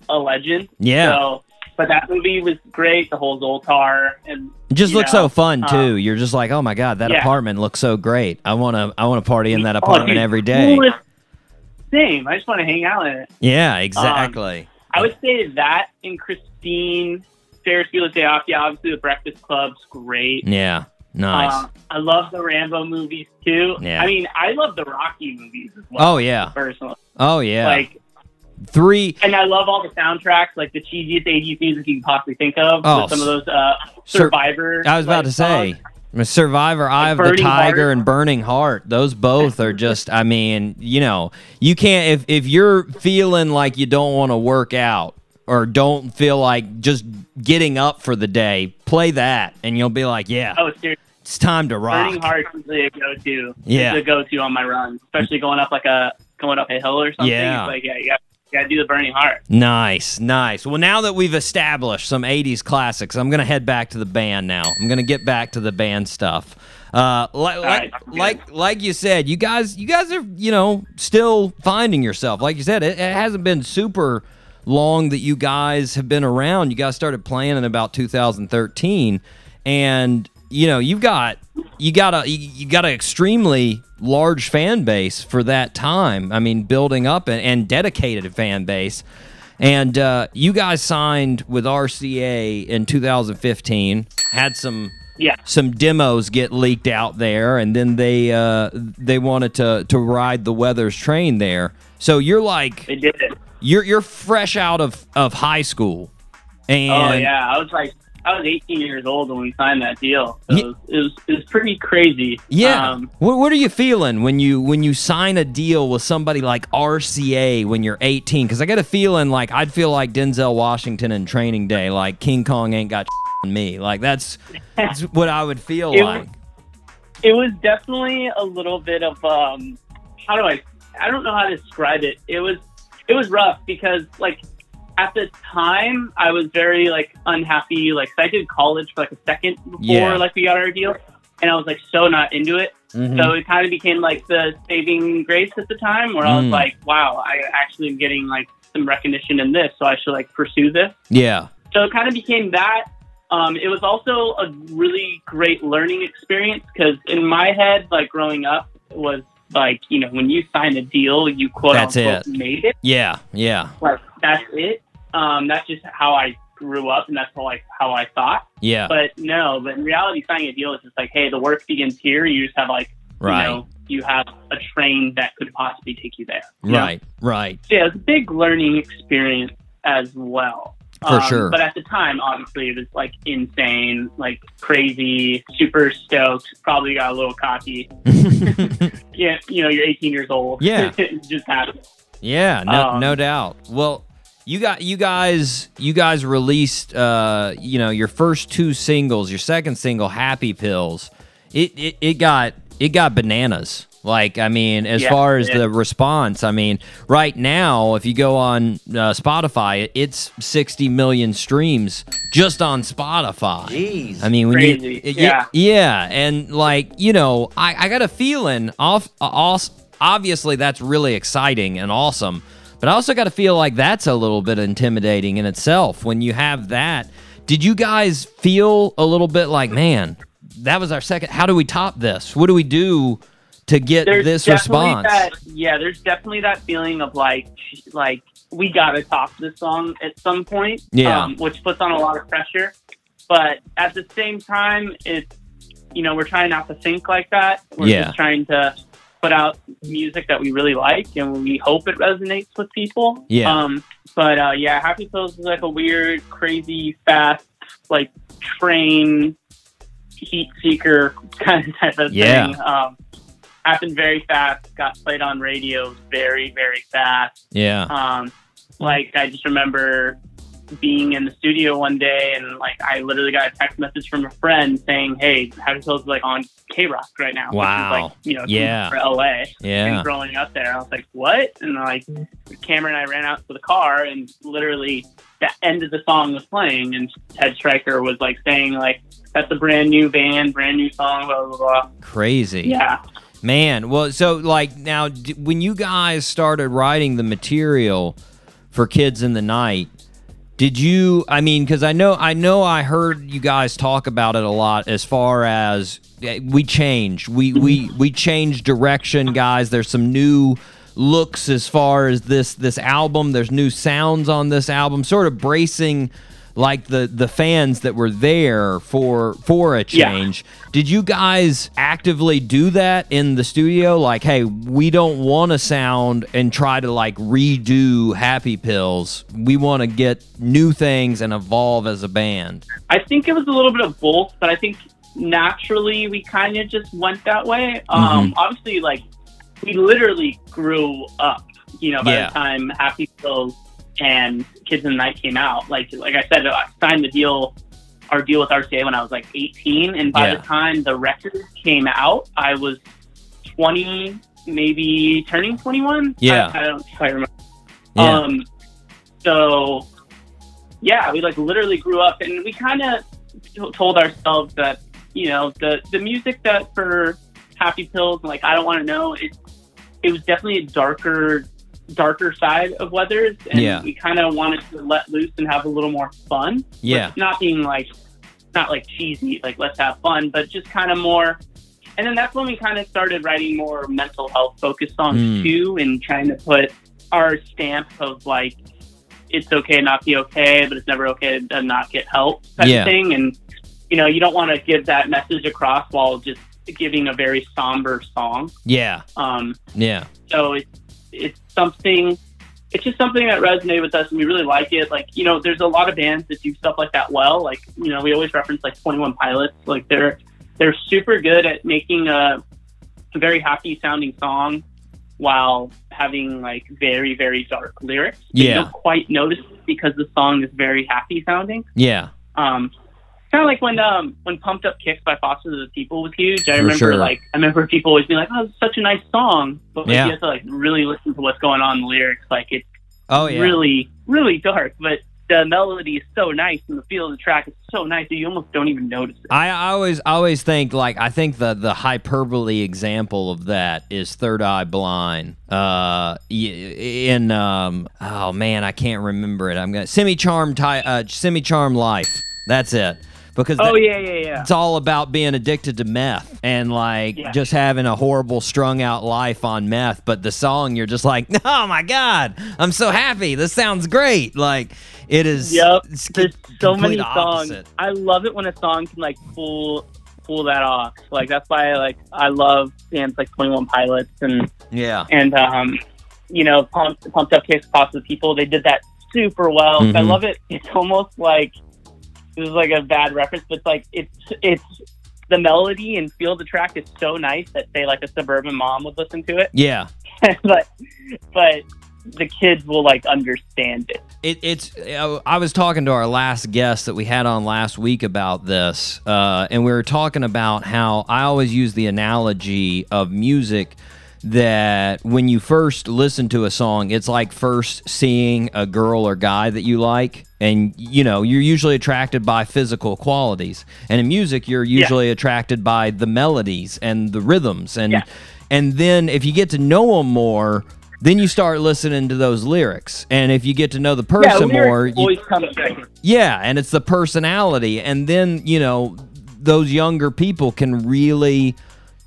a legend. Yeah. So, but that movie was great. The whole Zoltar and it just looks know, so fun um, too. You're just like, oh my god, that yeah. apartment looks so great. I wanna I wanna party in that Oh, apartment dude, every day. Same. I just want to hang out in it. Yeah, exactly. I would say that in Christine, Ferris Bueller's Day Off. Yeah, obviously the Breakfast Club's great. yeah, nice. Um, I love the Rambo movies too. Yeah. I mean, I love the Rocky movies as well. oh yeah, personally. oh yeah. Like, Three. and I love all the soundtracks, like the cheesiest '80s music you can possibly think of. Oh, with some of those uh, Sur- Survivor. I was about like, to say. songs. Survivor, Eye of the Tiger, Heart. and Burning Heart. Those both are just. I mean, you know, you can't if if you're feeling like you don't want to work out or don't feel like just getting up for the day, play that, and you'll be like, yeah, Oh, seriously. It's time to rock. Burning Heart is usually a go-to. Yeah. it's a go-to on my run, especially going up like a going up a hill or something. Yeah. It's like yeah, you Got to do the Burning Heart. Nice, nice. Well, now that we've established some 80s classics, I'm going to head back to the band now. I'm going to get back to the band stuff. Uh, like, right, like, like, like you said, you guys, you guys are, you know, still finding yourself. Like you said, it, it hasn't been super long that you guys have been around. You guys started playing in about 2013, and you know, you've got you got a you got an extremely large fan base for that time. I mean, building up and, and dedicated fan base. And uh, you guys signed with RCA in 2015. Had some Yeah. some demos get leaked out there, and then they uh, they wanted to to ride the Weathers train there. So you're like They did it. you're you're fresh out of of high school, and oh yeah, I was like I was 18 years old when we signed that deal. So Ye- it, was, it was it was pretty crazy. Yeah. Um, what, what are you feeling when you when you sign a deal with somebody like RCA when you're 18? Because I got a feeling like I'd feel like Denzel Washington in Training Day, like King Kong ain't got on me. Like that's, that's what I would feel It like. was- it was definitely a little bit of um how do I I don't know how to describe it. It was it was rough because like at the time I was very like unhappy like I did college for like a second before Yeah. like we got our deal and I was like so not into it. Mhm. So it kind of became like the saving grace at the time where I was Mm. like, wow, I actually am getting like some recognition in this, so I should like pursue this yeah. so it kind of became that. Um, it was also a really great learning experience because in my head, like growing up, was like you know when you sign a deal, you quote That's unquote it. made it. Yeah. Yeah. Like that's it. Um, that's just how I grew up, and that's how, like how I thought. Yeah. But no, but in reality, signing a deal is just like, hey, the work begins here. You just have like Right. you know you have a train that could possibly take you there. you know? Right. Right. So, yeah, it's a big learning experience as well. For sure. But at the time, obviously, it was like insane, like crazy, super stoked. Probably got a little cocky. yeah, you know, you're 18 years old. Yeah. it just happened. Yeah, no, Um, no doubt. Well, you got you guys you guys released uh you know your first two singles. Your second single, Happy Pills. It it, it got it got bananas. Like I mean, as Yeah, far as yeah. the response, I mean, right now if you go on uh, Spotify, it's 60 million streams just on Spotify. Jeez. I mean, when Crazy. you Yeah. yeah, and like you know, I, I got a feeling off, off. Obviously, that's really exciting and awesome, but I also got to feel like that's a little bit intimidating in itself when you have that. Did you guys feel a little bit like, man, that was our second? How do we top this? What do we do to get There's this response? that. Yeah, there's definitely that feeling of like, like we gotta top this song at some point. Yeah. um, which puts on a lot of pressure. But at the same time, it's you know we're trying not to think like that. We're Yeah. just trying to put out music that we really like and we hope it resonates with people. Yeah. Um, but uh, yeah, Happy Pills is like a weird, crazy, fast, like train heat seeker kind of type of Yeah. thing. Um, happened very fast. Got played on radio very, very fast. yeah, Um, like I just remember being in the studio one day and like I literally got a text message from a friend saying, "Hey, Happy Pills is like on KROQ right now." which is, Wow. like you know, Yeah. for LA. yeah, And growing up there, I was like, "What?" And like Cameron and I ran out to the car and literally the end of the song was playing and Ted Stryker was like saying like that's a brand new band, brand new song, blah blah blah. crazy. Yeah. Man, well, so like now, d- when you guys started writing the material for Kids in the Night, did you? I mean, because I know, I know, I heard you guys talk about it a lot. As far as eh, we changed, we we we changed direction, guys. There's some new looks as far as this this album. There's new sounds on this album, sort of bracing like the the fans that were there for for a Yeah. change. Did you guys actively do that in the studio? Like, hey, we don't want to sound and try to like redo Happy Pills. We want to get new things and evolve as a band. I think it was a little bit of both, but I think naturally we kind of just went that way. Um, obviously, like we literally grew up. You know, by Yeah. the time Happy Pills and Kids in the Night came out, like like I said, I signed the deal, our deal with RCA when I was like 18, and by Yeah. the time the record came out, I was 20, maybe turning 21. Yeah. I, I don't quite remember. Yeah. Um, so yeah, we like literally grew up, and we kind of t- told ourselves that you know the the music that for Happy Pills, like I don't want to know, it it was definitely a darker darker side of Weathers, and Yeah. we kind of wanted to let loose and have a little more fun. Yeah. not being like not like cheesy, like let's have fun, but just kind of more. And then that's when we kind of started writing more mental health focused songs Mm. too, and trying to put our stamp of like it's okay to not be okay, but it's never okay to not get help type Yeah. of thing. And you know, you don't want to give that message across while just giving a very somber song. Yeah. Um, Yeah. so it's it's something. it's just something that resonated with us, and we really like it. Like you know, there's a lot of bands that do stuff like that well. Like you know, we always reference like Twenty One Pilots. Like they're they're super good at making a, a very happy sounding song while having like very very dark lyrics. But You Yeah. don't quite notice because the song is very happy sounding. Yeah. Um, kind of like when um when Pumped Up Kicks by Foster the People was huge. I For remember sure. like I remember people always being like, "Oh, it's such a nice song," but like, Yeah. you have to like really listen to what's going on in the lyrics. Like it's Oh yeah. really really dark, but the melody is so nice and the feel of the track is so nice that you almost don't even notice it. I I always always think like I think the the hyperbole example of that is Third Eye Blind. Uh, in um oh man I can't remember it. I'm gonna semi charm ty- uh semi charm life. That's it. Because Oh that- yeah, yeah, yeah. it's all about being addicted to meth and like Yeah. just having a horrible strung out life on meth. But the song you're just like, oh my god, I'm so happy. This sounds great. Like it is. Yep. it's There's so many songs. opposite. I love it when a song can like pull pull that off. Like that's why like I love bands like Twenty One Pilots and Yeah. and um, you know, pumped, pumped up kicks the people. They did that super well. I Mhm. love it. It's almost like this is like a bad reference, but it's like it's it's the melody and feel of the track is so nice that say like a suburban mom would listen to it, Yeah. but but the kids will like understand it. It, it's. uh, I was talking to our last guest that we had on last week about this, uh, and we were talking about how I always use the analogy of music that when you first listen to a song, it's like first seeing a girl or guy that you like, and you know you're usually attracted by physical qualities, and in music you're usually attracted by the melodies and the rhythms, and Yeah. and then if you get to know them more. Then you start listening to those lyrics, and if you get to know the person lyrics more, you, yeah, and it's the personality, and then you know those younger people can really,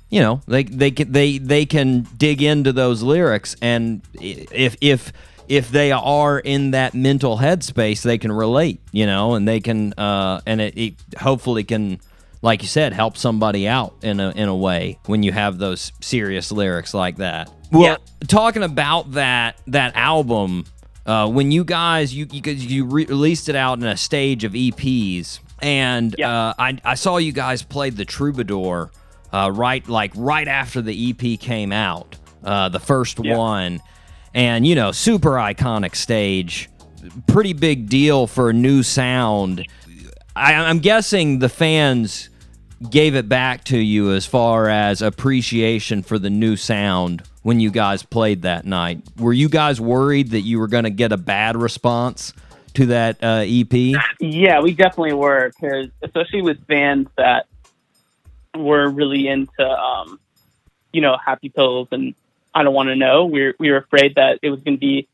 you know, they they can they they can dig into those lyrics, and if if if they are in that mental headspace, they can relate, you know, and they can uh and it, it hopefully can. Like you said, help somebody out in a in a way when you have those serious lyrics like that. Well, Yeah. talking about that that album, uh, when you guys you you, you re- released it out in a stage of EPs, and Yeah. uh, I I saw you guys played the Troubadour uh, right like right after the EP came out, uh, the first Yeah. one, and you know super iconic stage, pretty big deal for a new sound. I, I'm guessing the fans gave it back to you as far as appreciation for the new sound when you guys played that night. Were you guys worried that you were going to get a bad response to that uh, EP? Yeah, we definitely were, because especially with bands that were really into, um, you know, Happy Pills and I Don't Want to Know, we were, we were afraid that it was going to be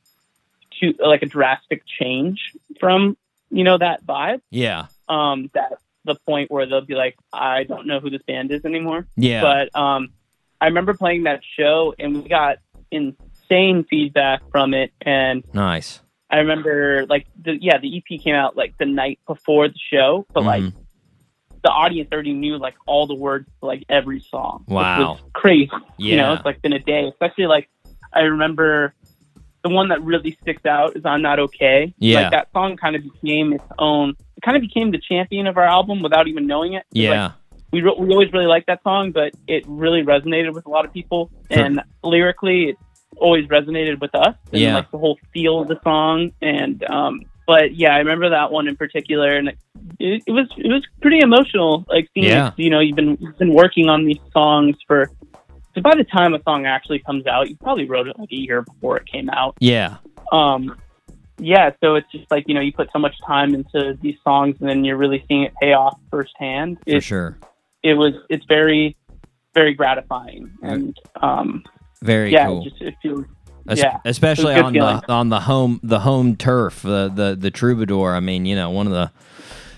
too like a drastic change from you know that vibe. Yeah, Um, that the point where they'll be like, I don't know who this band is anymore. yeah, But um, I remember playing that show and we got insane feedback from it and nice. I remember like the yeah the EP came out like the night before the show, but like Mhm. The audience already knew like all the words to like every song. which Wow. was crazy. You know, Yeah. it's like been a day. Especially like I remember the one that really sticks out is "I'm Not Okay." Yeah. like that song kind of became its own. It kind of became the champion of our album without even knowing it. Yeah, like, we re- we always really liked that song, but it really resonated with a lot of people, Sure. and lyrically, it always resonated with us. And Yeah. like the whole feel of the song, and um, but yeah, I remember that one in particular, and it, it was it was pretty emotional. Like seeing, Yeah. you know, you've been you've been working on these songs for. So by the time a song actually comes out, you probably wrote it like a year before it came out yeah, um yeah so it's just like you know you put so much time into these songs and then you're really seeing it pay off firsthand for sure. it was it's very very gratifying and um Very yeah cool. it just it feels Es- yeah especially It on good the on the home the home turf, the the the Troubadour. I mean, you know, one of the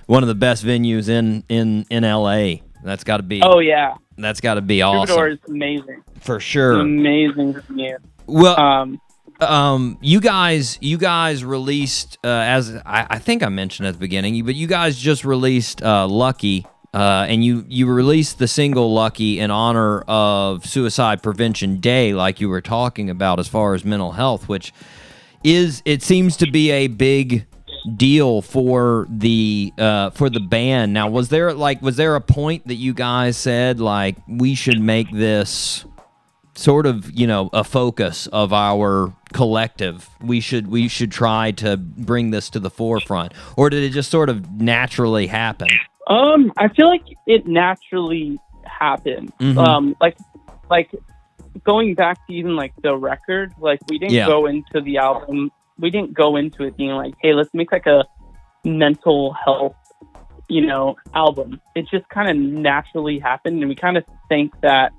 one of the best venues in in in LA. That's got to be oh yeah that's got to be awesome Troubadour is amazing for sure. amazing venue. Well, um um, you guys, you guys released uh, as I, I think I mentioned at the beginning, but you guys just released uh, "Lucky," uh, and you you released the single "Lucky" in honor of Suicide Prevention Day, like you were talking about as far as mental health, which is it seems to be a big deal for the uh, for the band. Now, was there like was there a point that you guys said like we should make this sort of you know a focus of our collective? We should we should try to bring this to the forefront, or did it just sort of naturally happen? Um, I feel like it naturally happened. Mhm. Um, like, like going back to even like the record, like we didn't Yeah. go into the album, we didn't go into it being like, hey, let's make like a mental health, you know, album. It just kind of naturally happened, and we kind of think that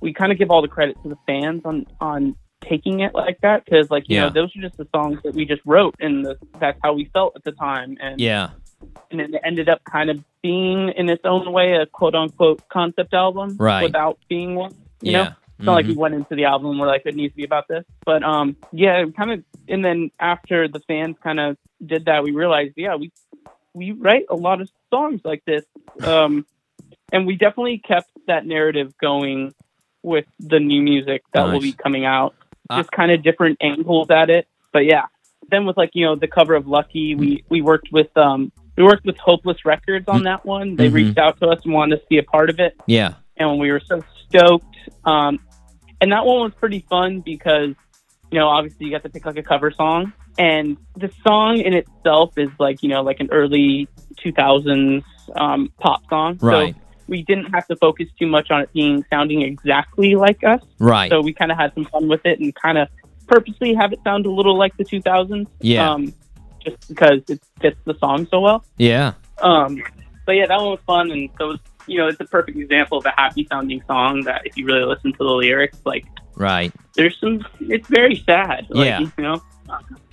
we kind of give all the credit to the fans on on taking it like that because, like, you Yeah. know, those are just the songs that we just wrote, and the, that's how we felt at the time, and Yeah, and it ended up kind of being in its own way a quote unquote concept album Right. without being one you yeah. know it's not like Mhm. we went into the album and we're like it needs to be about this. But um yeah kind of and then after the fans kind of did that we realized yeah we we write a lot of songs like this. Um and we definitely kept that narrative going with the new music that will be coming out. Uh, just kind of different angles at it. But yeah. Then with like you know the cover of lucky we we worked with um we worked with hopeless records on that one. They reached out to us and wanted us to be a part of it. Yeah, and we were so stoked. Um, and that one was pretty fun because, you know, obviously you got to pick like a cover song, and the song in itself is like, you know, like an early 2000s um, pop song. Right. So we didn't have to focus too much on it being sounding exactly like us. right. So we kind of had some fun with it and kind of purposely have it sound a little like the 2000s. Yeah. Um, just because it fits the song so well. yeah, Um, but yeah, that one was fun, and so was, you know, it's a perfect example of a happy sounding song that if you really listen to the lyrics, like right. there's some, it's very sad. Like, Yeah. you know,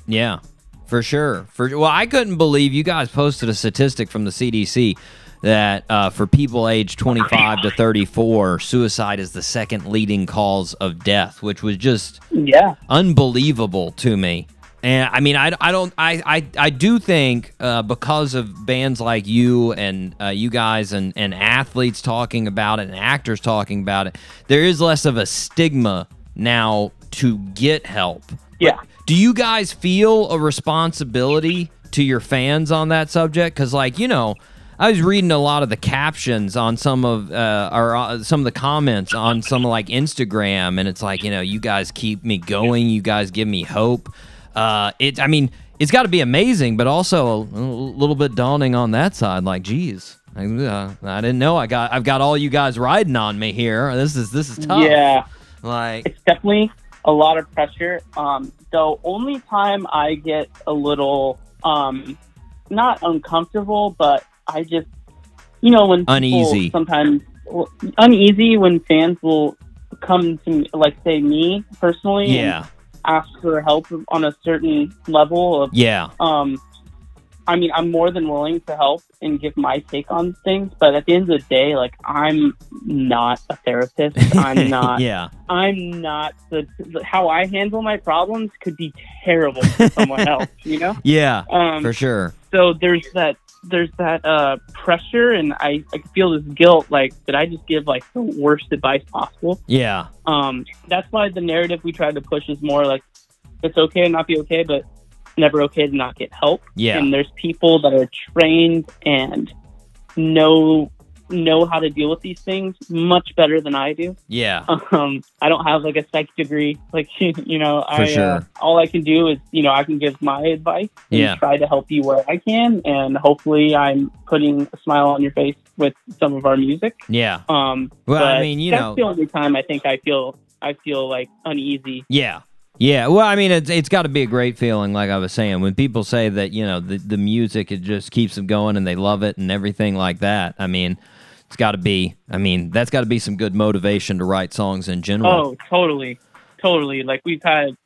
Yeah, for sure. For well, I couldn't believe you guys posted a statistic from the CDC that uh, for people aged 25 to 34, suicide is the second leading cause of death, which was just yeah, unbelievable to me. And I mean, I, I don't, I, I, I do think uh, because of bands like you and uh, you guys and, and athletes talking about it and actors talking about it, there is less of a stigma now to get help. yeah. Do you guys feel a responsibility to your fans on that subject? Because, like, you know, I was reading a lot of the captions on some of uh, or uh, some of the comments on some of like Instagram, and it's like, you know, you guys keep me going, you guys give me hope. Uh, it, I mean, it's got to be amazing, but also a, little bit daunting on that side. Like, geez, I, uh, I didn't know I got I've got all you guys riding on me here. This is this is tough. Yeah, Like, it's definitely a lot of pressure. Um, the only time I get a little, um, not uncomfortable, but I just, you know, when Uneasy. sometimes well, uneasy when fans will come to me, like say me personally, and yeah, ask for help on a certain level of yeah, um I mean I'm more than willing to help and give my take on things, but at the end of the day, like I'm not a therapist. I'm not yeah, I'm not the, the how I handle my problems could be terrible for someone else, you know? yeah, Um for sure. so there's that there's that uh pressure and I, I feel this guilt like did I just give like the worst advice possible? Yeah, Um, that's why the narrative we try to push is more like it's okay to not be okay, but never okay to not get help. Yeah. And there's people that are trained and know know how to deal with these things much better than I do. yeah, Um, I don't have like a psych degree, like you know. I uh, all I can do is you know I can give my advice and Yeah. try to help you where I can, and hopefully I'm putting a smile on your face with some of our music. yeah, Um, Well, I mean, you that's know- the only time I think I feel I feel like uneasy. yeah, yeah. Well, I mean, it's it's got to be a great feeling, like I was saying, when people say that you know the the music it just keeps them going and they love it and everything like that. I mean, it's got to be. I mean, that's got to be some good motivation to write songs in general. Oh, totally, totally. Like we've had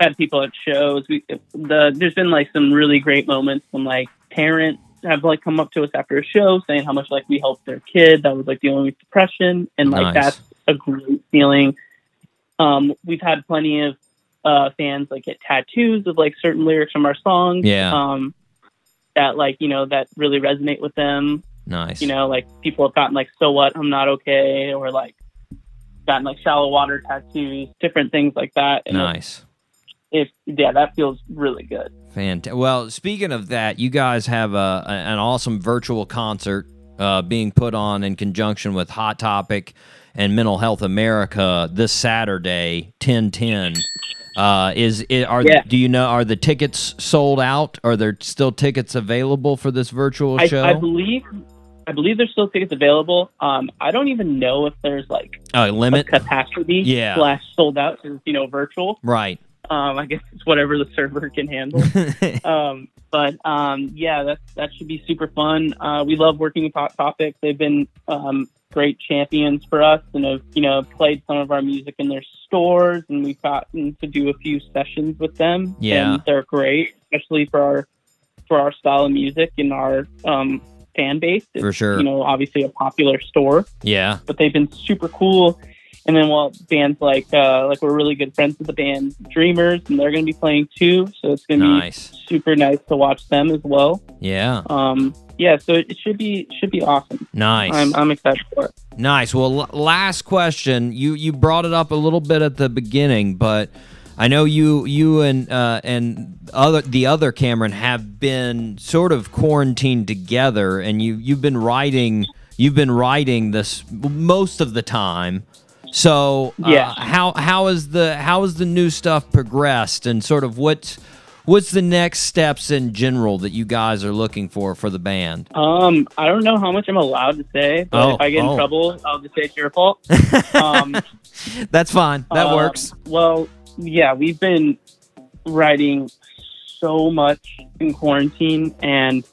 had people at shows. We the there's been like some really great moments when like parents have like come up to us after a show saying how much like we helped their kid that was like dealing with depression and like Nice. that's a great feeling. Um, we've had plenty of uh, fans like get tattoos of like certain lyrics from our songs. Yeah. Um, that like you know that really resonate with them. Nice. You know, like people have gotten like "So what? I'm not okay," or like gotten like shallow water tattoos, different things like that. And nice. if yeah, that feels really good. Fantastic. Well, speaking of that, you guys have a, an awesome virtual concert uh, being put on in conjunction with Hot Topic and Mental Health America this Saturday, ten ten. Uh, is it, are Yeah. do you know are the tickets sold out? Are there still tickets available for this virtual I, show? I believe I believe there's still tickets available. Um, I don't even know if there's like Oh, a limit. capacity Yeah. slash sold out. 'cause, you know, virtual. Right. Um, I guess it's whatever the server can handle. um, but um, yeah, that that should be super fun. Uh, we love working with Hot Topic. They've been um, great champions for us, and have you know played some of our music in their stores, and we've gotten to do a few sessions with them. Yeah. and they're great, especially for our for our style of music and our um, fan base. It's, For sure. you know, obviously a popular store yeah. but they've been super cool. And then while bands like uh, like we're really good friends with the band Dreamers, and they're going to be playing too, so it's going to Nice. be super nice to watch them as well. Yeah. Um, yeah, so it, it should be should be awesome. Nice. I'm I'm excited for it. Nice. Well, l- last question. You you brought it up a little bit at the beginning, but I know you you and uh, and other the other Cameron have been sort of quarantined together, and you you've been writing you've been writing this most of the time. So uh, Yeah. how how is the how has the new stuff progressed, and sort of what's what's the next steps in general that you guys are looking for for the band? Um, I don't know how much I'm allowed to say, but Oh, if I get oh. in trouble, I'll just say it's your fault. um, That's fine. That Um, works. Well, yeah, we've been writing so much in quarantine, and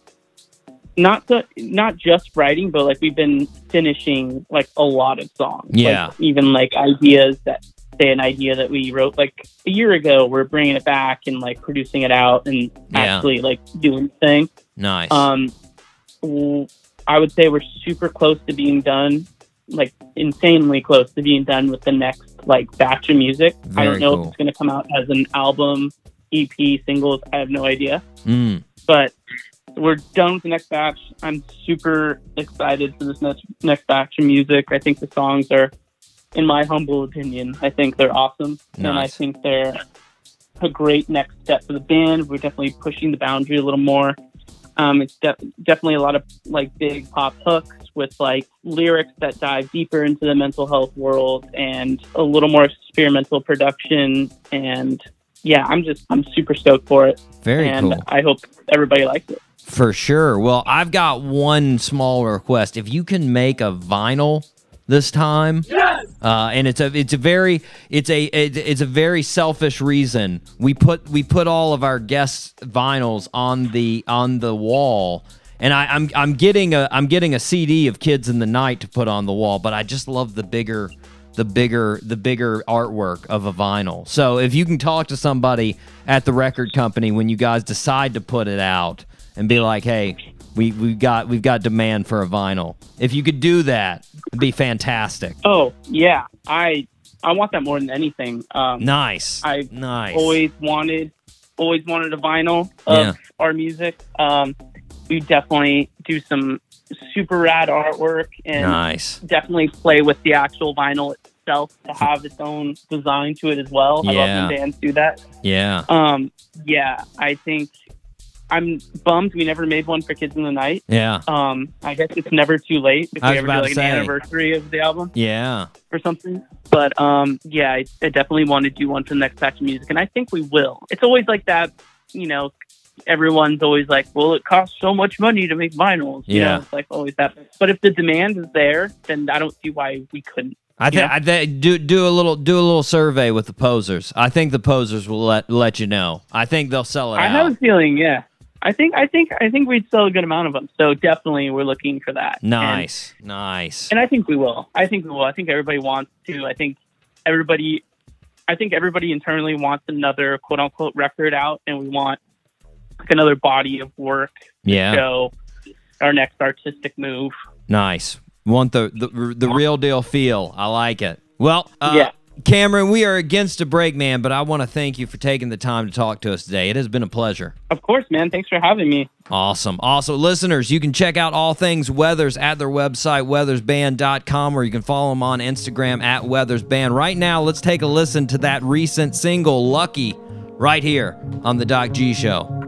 not the not just writing, but like we've been finishing like a lot of songs. Yeah. like, even like ideas that say an idea that we wrote like a year ago. We're bringing it back and like producing it out and Yeah. actually like doing things. Nice. Um, I would say we're super close to being done, like insanely close to being done with the next like batch of music. I don't know cool. if it's going to come out as an album, EP, singles. I have no idea, Mm. but we're done with the next batch. I'm super excited for this next next batch of music. I think the songs are, in my humble opinion, I think they're awesome, and I think they're a great next step for the band. We're definitely pushing the boundary a little more. Um, it's de- definitely a lot of like big pop hooks with like lyrics that dive deeper into the mental health world and a little more experimental production. And yeah, I'm just I'm super stoked for it, Very and cool. I hope everybody likes it. For sure. Well, I've got one small request. If you can make a vinyl this time, uh, and it's a it's a very it's a it, it's a very selfish reason. We put we put all of our guests vinyls on the on the wall. And I, I'm I'm getting a I'm getting a CD of Kids in the Night to put on the wall, but I just love the bigger the bigger the bigger artwork of a vinyl. So if you can talk to somebody at the record company when you guys decide to put it out and be like, "Hey, we we got we've got demand for a vinyl." If you could do that, it'd be fantastic. Oh yeah, I I want that more than anything. Um, Nice. I nice. always wanted always wanted a vinyl of Yeah. our music. Um, we definitely do some super rad artwork and nice. definitely play with the actual vinyl itself to have its own design to it as well. I love when bands do that. Yeah. Um, yeah, I think I'm bummed we never made one for Kids in the Night. Yeah. Um, I guess it's never too late if we ever do like an anniversary of the album Yeah. or something. But um, yeah, I, I definitely want to do one for the next batch of music, and I think we will. It's always like that, you know. Everyone's always like, "Well, it costs so much money to make vinyls." You Yeah. know, it's like always that. But if the demand is there, then I don't see why we couldn't. I think. I th- do do a little do a little survey with the posers. I think the posers will let let you know. I think they'll sell it I out. have a feeling, yeah. I think, I think, I think we'd sell a good amount of them. So definitely, we're looking for that. And- nice. nice. and I think we will. I think we will. I think everybody wants to. I think everybody, I think everybody internally wants another quote unquote record out, and we want like another body of work yeah. show our next artistic move. Nice. Want the, the the real deal feel. I like it. Well, uh, Yeah. Cameron, we are against a break, man, but I want to thank you for taking the time to talk to us today. It has been a pleasure. Of course, man. Thanks for having me. Awesome. Also, listeners, you can check out all things Weathers at their website, weathersband.com, or you can follow them on Instagram at weathersband. Right now, let's take a listen to that recent single, Lucky, right here on the Doc G Show.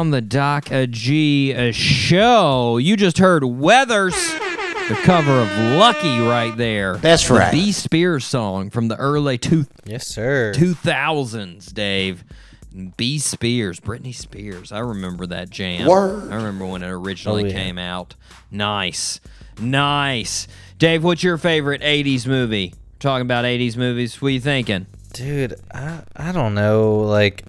Back on the Doc G uh, show. You just heard Weathers, the cover of Lucky right there. That's the right. B. Spears song from the early two, Yes, sir. 2000s, Dave. B. Spears, Britney Spears. I remember that jam. Word. I remember when it originally Oh, yeah. came out. Nice. Nice. Dave, what's your favorite 80s movie? Talking about 80s movies, what are you thinking? Dude, I, I don't know. Like,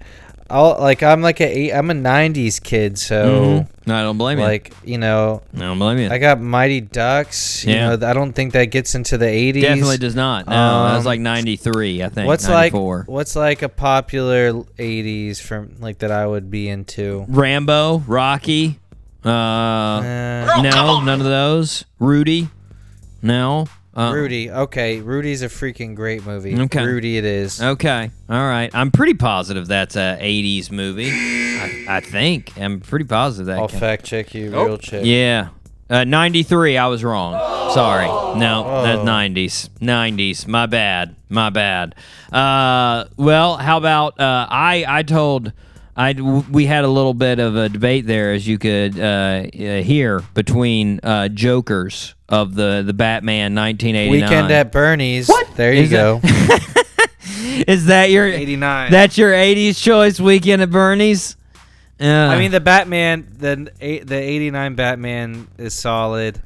I'll like I'm like a eight, I'm a '90s kid, so No, I don't blame you. like you know I don't blame you. I got Mighty Ducks. You Yeah. know, I don't think that gets into the '80s. Definitely does not. No, that was Um, like 93, I think. What's 94. like what's like a popular '80s from like that I would be into? Rambo, Rocky. Uh, Uh, no, none of those. Rudy. No. Rudy. Okay, Rudy's a freaking great movie. Okay. Rudy, it is. Okay. All right. I'm pretty positive that's a 80s movie. I, I think. I'm pretty positive that. I'll can- fact check you real check. Yeah. Uh, 93, I was wrong. Sorry. No, that's Oh. 90s. 90s. My bad. My bad. Uh, well, how about uh, I I told I we had a little bit of a debate there as you could uh, uh, hear between uh, jokers of the the Batman 1989. Weekend at Bernie's. What? There you Is go. Is that your 89. That's your 80s choice weekend at Bernie's? Uh, I mean, the Batman, the the '89 Batman is solid.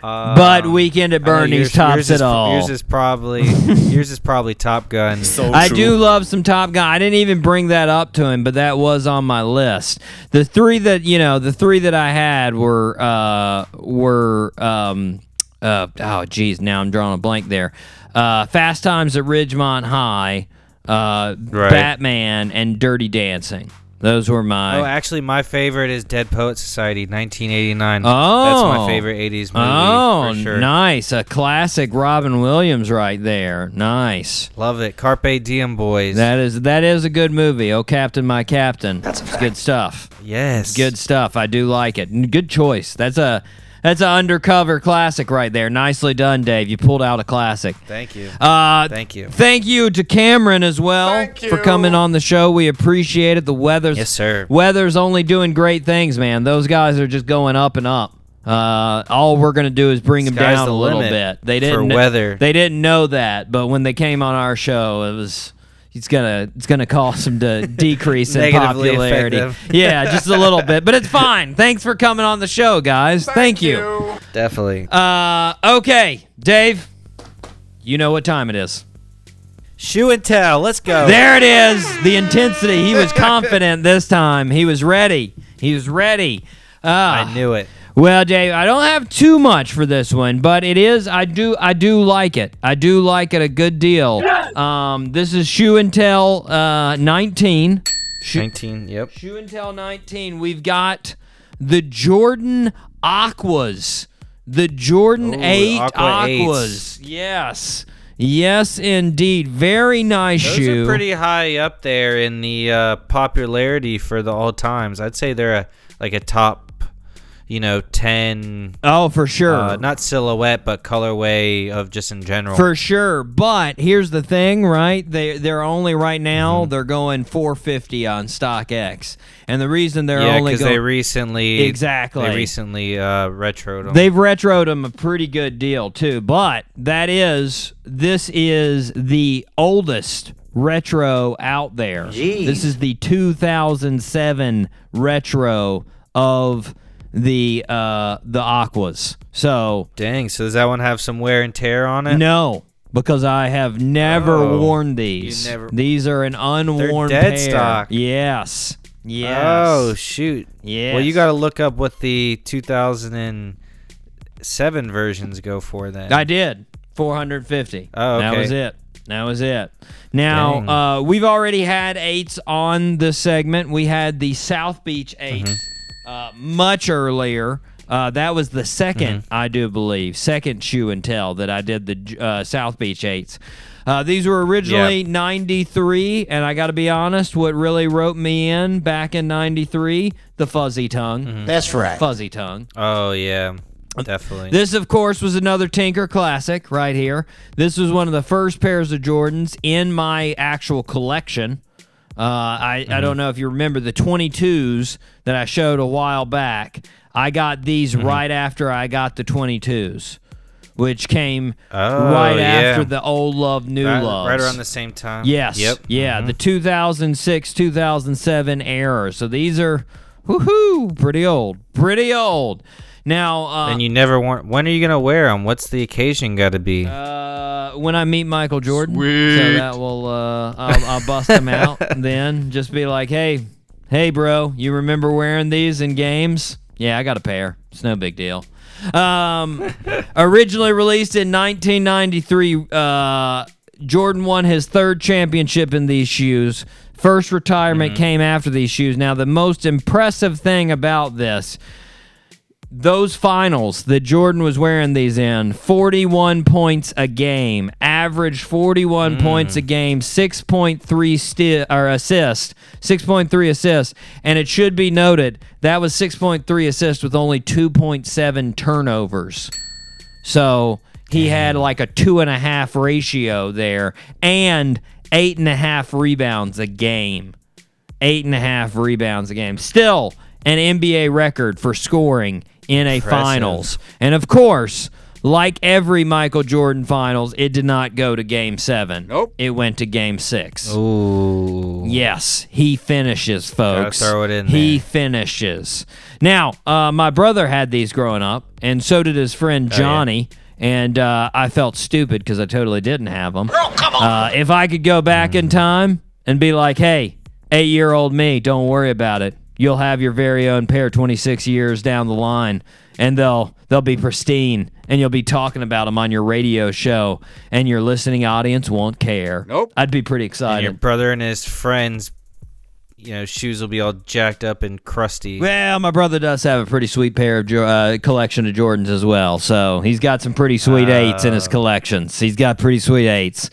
but Weekend at I know Bernie's yours- tops yours it is, all. Yours is probably yours is probably Top Gun. So I true. do love some Top Gun. I didn't even bring that up to him, but that was on my list. The three that you know, the three that I had were uh, were um, uh, oh geez, now I'm drawing a blank there. Uh, Fast Times at Ridgemont High, uh, Right. Batman, and Dirty Dancing. Those were my. Oh, actually, my favorite is Dead Poet Society, 1989. Oh. that's my favorite 80s movie. Oh, for sure. nice. A classic Robin Williams right there. Nice. Love it. Carpe Diem Boys. That is that is a good movie. Oh, Captain, my Captain. That's good stuff. yes. Good stuff. I do like it. Good choice. That's a that's an undercover classic right there. Nicely done, Dave. You pulled out a classic. Thank you. Uh, Thank you. Thank you to Cameron as well for coming on the show. We appreciate it. The Weathers Yes, sir. Weathers only doing great things, man. Those guys are just going up and up. Uh, all we're gonna do is bring them Sky's down the a little bit. They didn't kn- weather. They didn't know that, but when they came on our show, it was. It's gonna it's gonna cause them to decrease in popularity. them. yeah, just a little bit, but it's fine. Thanks for coming on the show, guys. Thank, you. Definitely. Uh, okay, Dave. You know what time it is. Shoe and tell. Let's go. There it is. The intensity. He was confident this time. He was ready. He was ready. Uh, I knew it. Well, Dave, I don't have too much for this one, but it is. I do. I do like it. I do like it a good deal. Um, this is Shoe and Tell uh, 19. Shoe, 19. Yep. Shoe and Tell 19. We've got the Jordan Aquas. The Jordan Ooh, 8 Aqua eights. Aquas. Yes. Yes, indeed. Very nice Those shoe. are pretty high up there in the uh, popularity for the all times. I'd say they're a, like a top, you know, 10. oh, for sure. Uh, not silhouette, but colorway of just in general. For sure, but here's the thing, right? They they're only right now Mm-hmm. they're going 450 on StockX, and the reason they're yeah, only because going they recently Exactly. they recently uh, retroed them. They've retroed them a pretty good deal too, but that is this is the oldest retro out there. This is the 2007 retro of the uh the Aquas. So Dang, so does that one have some wear and tear on it? no, because I have never Oh, worn these. you never- These are an unworn dead pair. stock. Yes. Yes. Oh shoot. yes. Well, you got to look up what the 2007 versions go for then. I did. 450. Oh, That okay. was it. That was it. Now, uh, we've already had eights on the segment. We had the South Beach 8 Mm-hmm. Uh, much earlier. Uh, that was the 2nd Mm-hmm. I do believe, second shoe and tell that I did the uh, South Beach eights. Uh, these were originally 93, and I got to be honest, what really wrote me in back in 93, the fuzzy tongue. Mm-hmm. That's right. Fuzzy tongue. Oh yeah, definitely. This, of course, was another Tinker classic right here. This was one of the first pairs of Jordans in my actual collection. Uh, I, I don't know if you remember the 22s that I showed a while back. I got these right after I got the 22s, which came Oh, right yeah. after the old love, new right, love. right around the same time. Yes. Yep. Mm-hmm. Yeah, the 2006 2007 era. So these are, woohoo, pretty old. Pretty old. Now, uh, And you never want. When are you gonna wear them? What's the occasion got to be? Uh, when I meet Michael Jordan, so that will uh, I'll, I'll bust them out. Then just be like, hey, hey, bro, you remember wearing these in games? Yeah, I got a pair. It's no big deal. Um, originally released in 1993, uh, Jordan won his third championship in these shoes. First retirement came after these shoes. Now, the most impressive thing about this those finals that Jordan was wearing these in, 41 points a game, average 41 mm. points a game, 6.3 sti- or assist, 6.3 assists, and it should be noted that was 6.3 assists with only 2.7 turnovers. So he had like a two and a half ratio there, and eight and a half rebounds a game eight and a half rebounds a game. Still an NBA record for scoring in a Impressive. finals. And of course, like every Michael Jordan finals, it did not go to game seven. Nope. It went to game six. Ooh. Yes, he finishes, folks. throw it in He there. finishes. Now, uh, my brother had these growing up, and so did his friend Oh, Johnny. And uh, I felt stupid because I totally didn't have them. Uh, if I could go back in time and be like, "Hey, eight-year-old me, don't worry about it. You'll have your very own pair 26 years down the line, and they'll they'll be pristine, and you'll be talking about them on your radio show, and your listening audience won't care." Nope. I'd be pretty excited. And your brother and his friends, you know, shoes will be all jacked up and crusty. Well, my brother does have a pretty sweet pair of Jo- uh, collection of Jordans as well. So he's got some pretty sweet eights in his collections. He's got pretty sweet eights.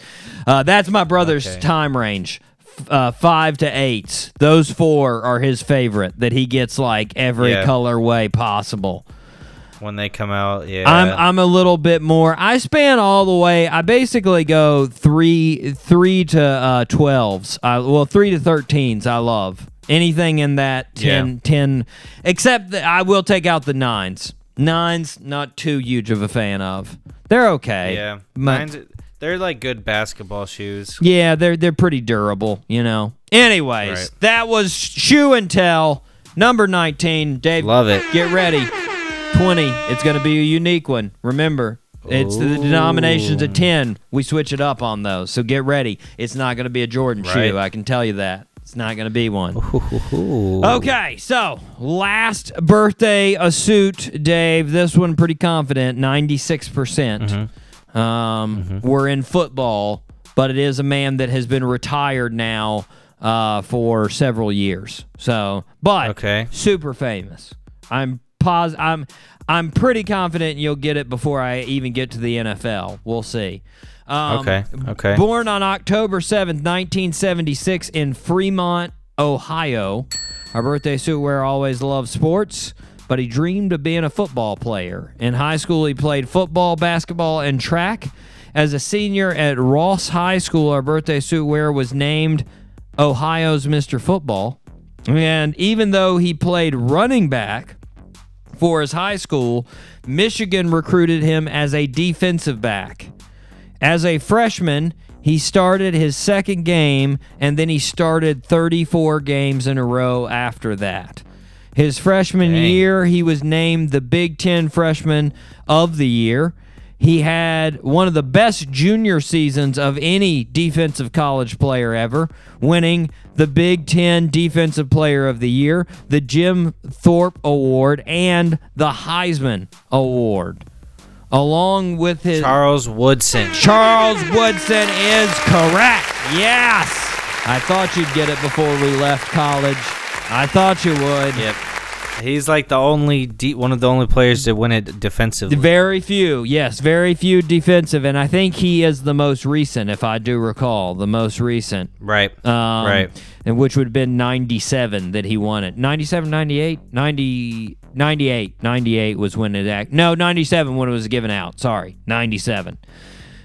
Uh, that's my brother's Okay. time range. Uh, five to eight. Those four are his favorite that he gets like every Yeah. colorway possible. when they come out. Yeah, I'm I'm a little bit more. I span all the way. I basically go three three to uh, twelves. I, well, three to thirteens. I love anything in that 10, Yeah. 10 except that I will take out the nines. Nines, not too huge of a fan of. They're okay. yeah. Mine's, they're like good basketball shoes. yeah, they're they're pretty durable, you know. Anyways, Right. that was shoe and tell number 19. Dave, Love it. Get ready. 20. It's going to be a unique one. Remember, it's the denominations of 10. We switch it up on those. So get ready. It's not going to be a Jordan Right. shoe. I can tell you that. It's not going to be one. Ooh. Okay, so last birthday a suit, Dave. This one pretty confident, 96%. percent Mm-hmm. Um, We're in football, but it is a man that has been retired now uh, for several years. So, but Okay. super famous. I'm pos- I'm I'm pretty confident you'll get it before I even get to the NFL. We'll see. Um, Okay, okay. Born on October 7th, 1976 in Fremont, Ohio. Our birthday suit wearer always loved sports, but he dreamed of being a football player. In high school, he played football, basketball, and track. As a senior at Ross High School, our birthday suit wearer was named Ohio's Mr. Football. And even though he played running back for his high school, Michigan recruited him as a defensive back. As a freshman, he started his second game and then he started 34 games in a row after that. His freshman Dang. year, he was named the Big Ten Freshman of the Year. He had one of the best junior seasons of any defensive college player ever, winning the Big Ten Defensive Player of the Year, the Jim Thorpe Award, and the Heisman Award. Along with his Charles Woodson. Charles Woodson is correct. Yes. I thought you'd get it before we left college. I thought you would. Yep. He's like the only de- one of the only players to win it defensively. Very few, yes, very few defensive, and I think he is the most recent, if I do recall, the most recent. right. Um, right. And which would have been 97 that he won it. 97, 98, 90, 98. 98 was when it act. No, 97 when it was given out. Sorry, 97.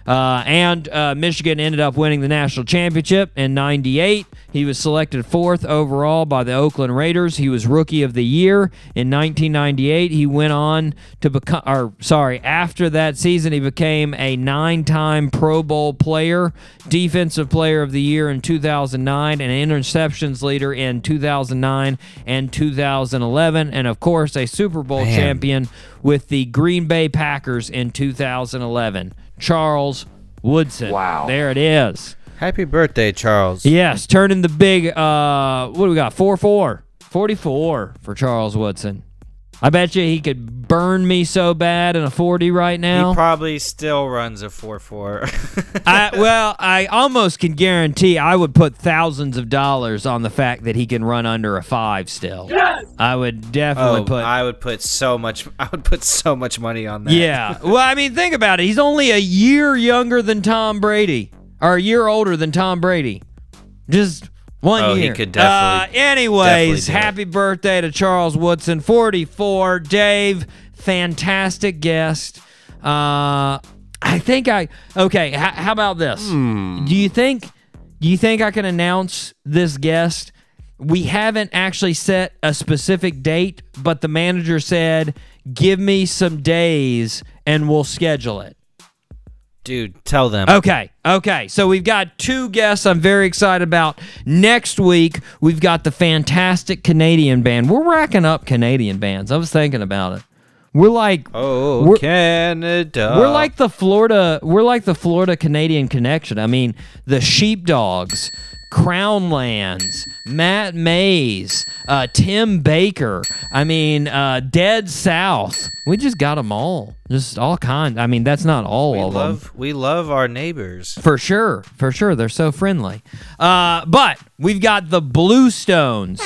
Uh, and uh, Michigan ended up winning the national championship in 98. He was selected fourth overall by the Oakland Raiders. He was rookie of the year in 1998. He went on to become, or sorry, after that season, he became a nine time Pro Bowl player, defensive player of the year in 2009, and interceptions leader in 2009 and 2011, and of course, a Super Bowl Man. champion with the Green Bay Packers in 2011. Charles Woodson. Wow. There it is. Happy birthday, Charles. Yes, turning the big uh what do we got? 4-4. 44 for Charles Woodson. I bet you he could burn me so bad in a 40 right now. He probably still runs a 4-4. I, well, I almost can guarantee I would put thousands of dollars on the fact that he can run under a 5 still. I would definitely oh, put I would put so much I would put so much money on that. Yeah. Well, I mean, think about it. He's only a year younger than Tom Brady, or a year older than Tom Brady. Just one Oh, he year. could definitely- Uh, anyways, definitely do it. happy birthday to Charles Woodson, 44. Dave, fantastic guest. Uh, I think I okay. H- how about this? Hmm. Do you think? Do you think I can announce this guest we haven't actually set a specific date, but the manager said, "Give me some days and we'll schedule it." Dude, tell them. Okay, okay. So we've got two guests I'm very excited about. Next week, we've got the fantastic Canadian band. We're racking up Canadian bands. I was thinking about it. We're like Oh, We're- Canada. we're like the Florida we're like the Florida Canadian connection. I mean, the Sheepdogs, Crownlands, Matt Mays, uh, Tim Baker. I mean, uh, Dead South. We just got them all. Just all kind. I mean, that's not all we of them. love we love our neighbors. For sure, for sure, they're so friendly. Uh, but we've got the Blue Stones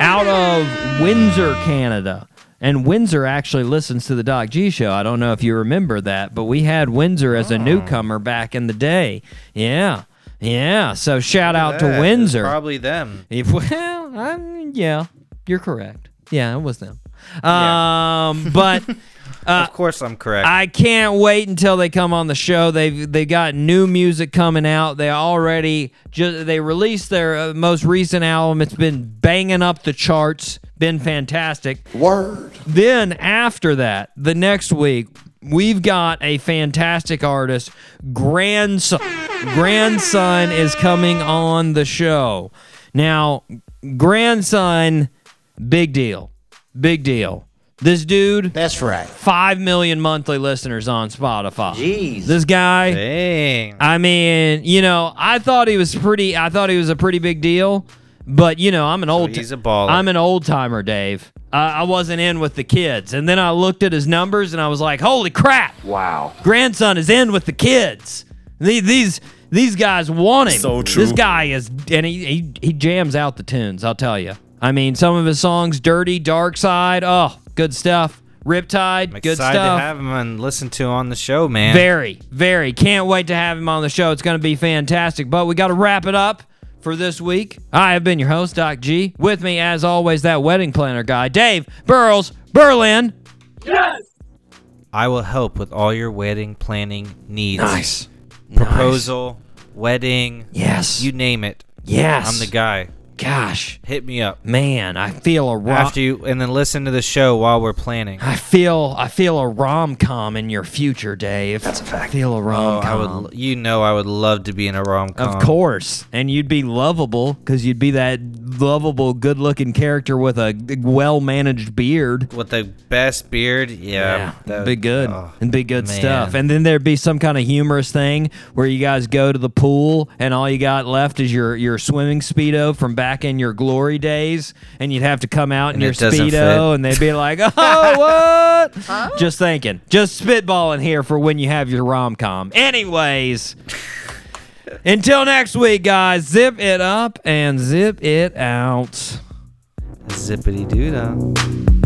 out of Windsor, Canada. And Windsor actually listens to the Doc G show. I don't know if you remember that, but we had Windsor as a newcomer back in the day. Yeah. Yeah. So shout out to Windsor. Probably them. If, well, I'm, yeah, you're correct. Yeah, it was them. Um, but of course, I'm correct. I can't wait until they come on the show. They've they got new music coming out. They already just they released their uh, most recent album. It's been banging up the charts. Been fantastic. Word. Then after that, the next week, we've got a fantastic artist. Grandson, grandson is coming on the show. Now, grandson, big deal, big deal. This dude, That's right. five million monthly listeners on Spotify. Jeez. This guy, Dang. I mean, you know, I thought he was pretty. I thought he was a pretty big deal, but you know, I'm an old. he's a baller. I'm an old timer, Dave. I I wasn't in with the kids, and then I looked at his numbers, and I was like, "Holy crap! Wow. Grandson is in with the kids. These These these guys want him. So true. This guy is, and he, he he jams out the tunes. I'll tell you. I mean, some of his songs, "Dirty," "Dark Side," oh, good stuff. "Riptide," I'm good excited stuff. to have him and listen to on the show, man. Very, very. Can't wait to have him on the show. It's going to be fantastic. But we got to wrap it up for this week. I have been your host, Doc G. With me, as always, that wedding planner guy, Dave Burles Berlin. Yes! I will help with all your wedding planning needs. Nice. Proposal, wedding, Yes. you name it. yes. I'm the guy. Gosh, Hit me up. man, I feel a rom- After you, and then listen to the show while we're planning. I feel I feel a rom com in your future, Dave. That's a fact. I feel a Oh, rom I com. would. You know, I would love to be in a rom com. Of course. And you'd be lovable because you'd be that lovable, good looking character with a well managed beard. With the best beard, yeah, that be good. oh, and be good man. stuff. And then there'd be some kind of humorous thing where you guys go to the pool and all you got left is your, your swimming Speedo from back in your glory days. And you'd have to come out in And your Speedo fit. and they'd be like, oh, what? Just thinking. Just spitballing here for when you have your rom com. Anyways. Until next week, guys, zip it up and zip it out. Zippity doo dah.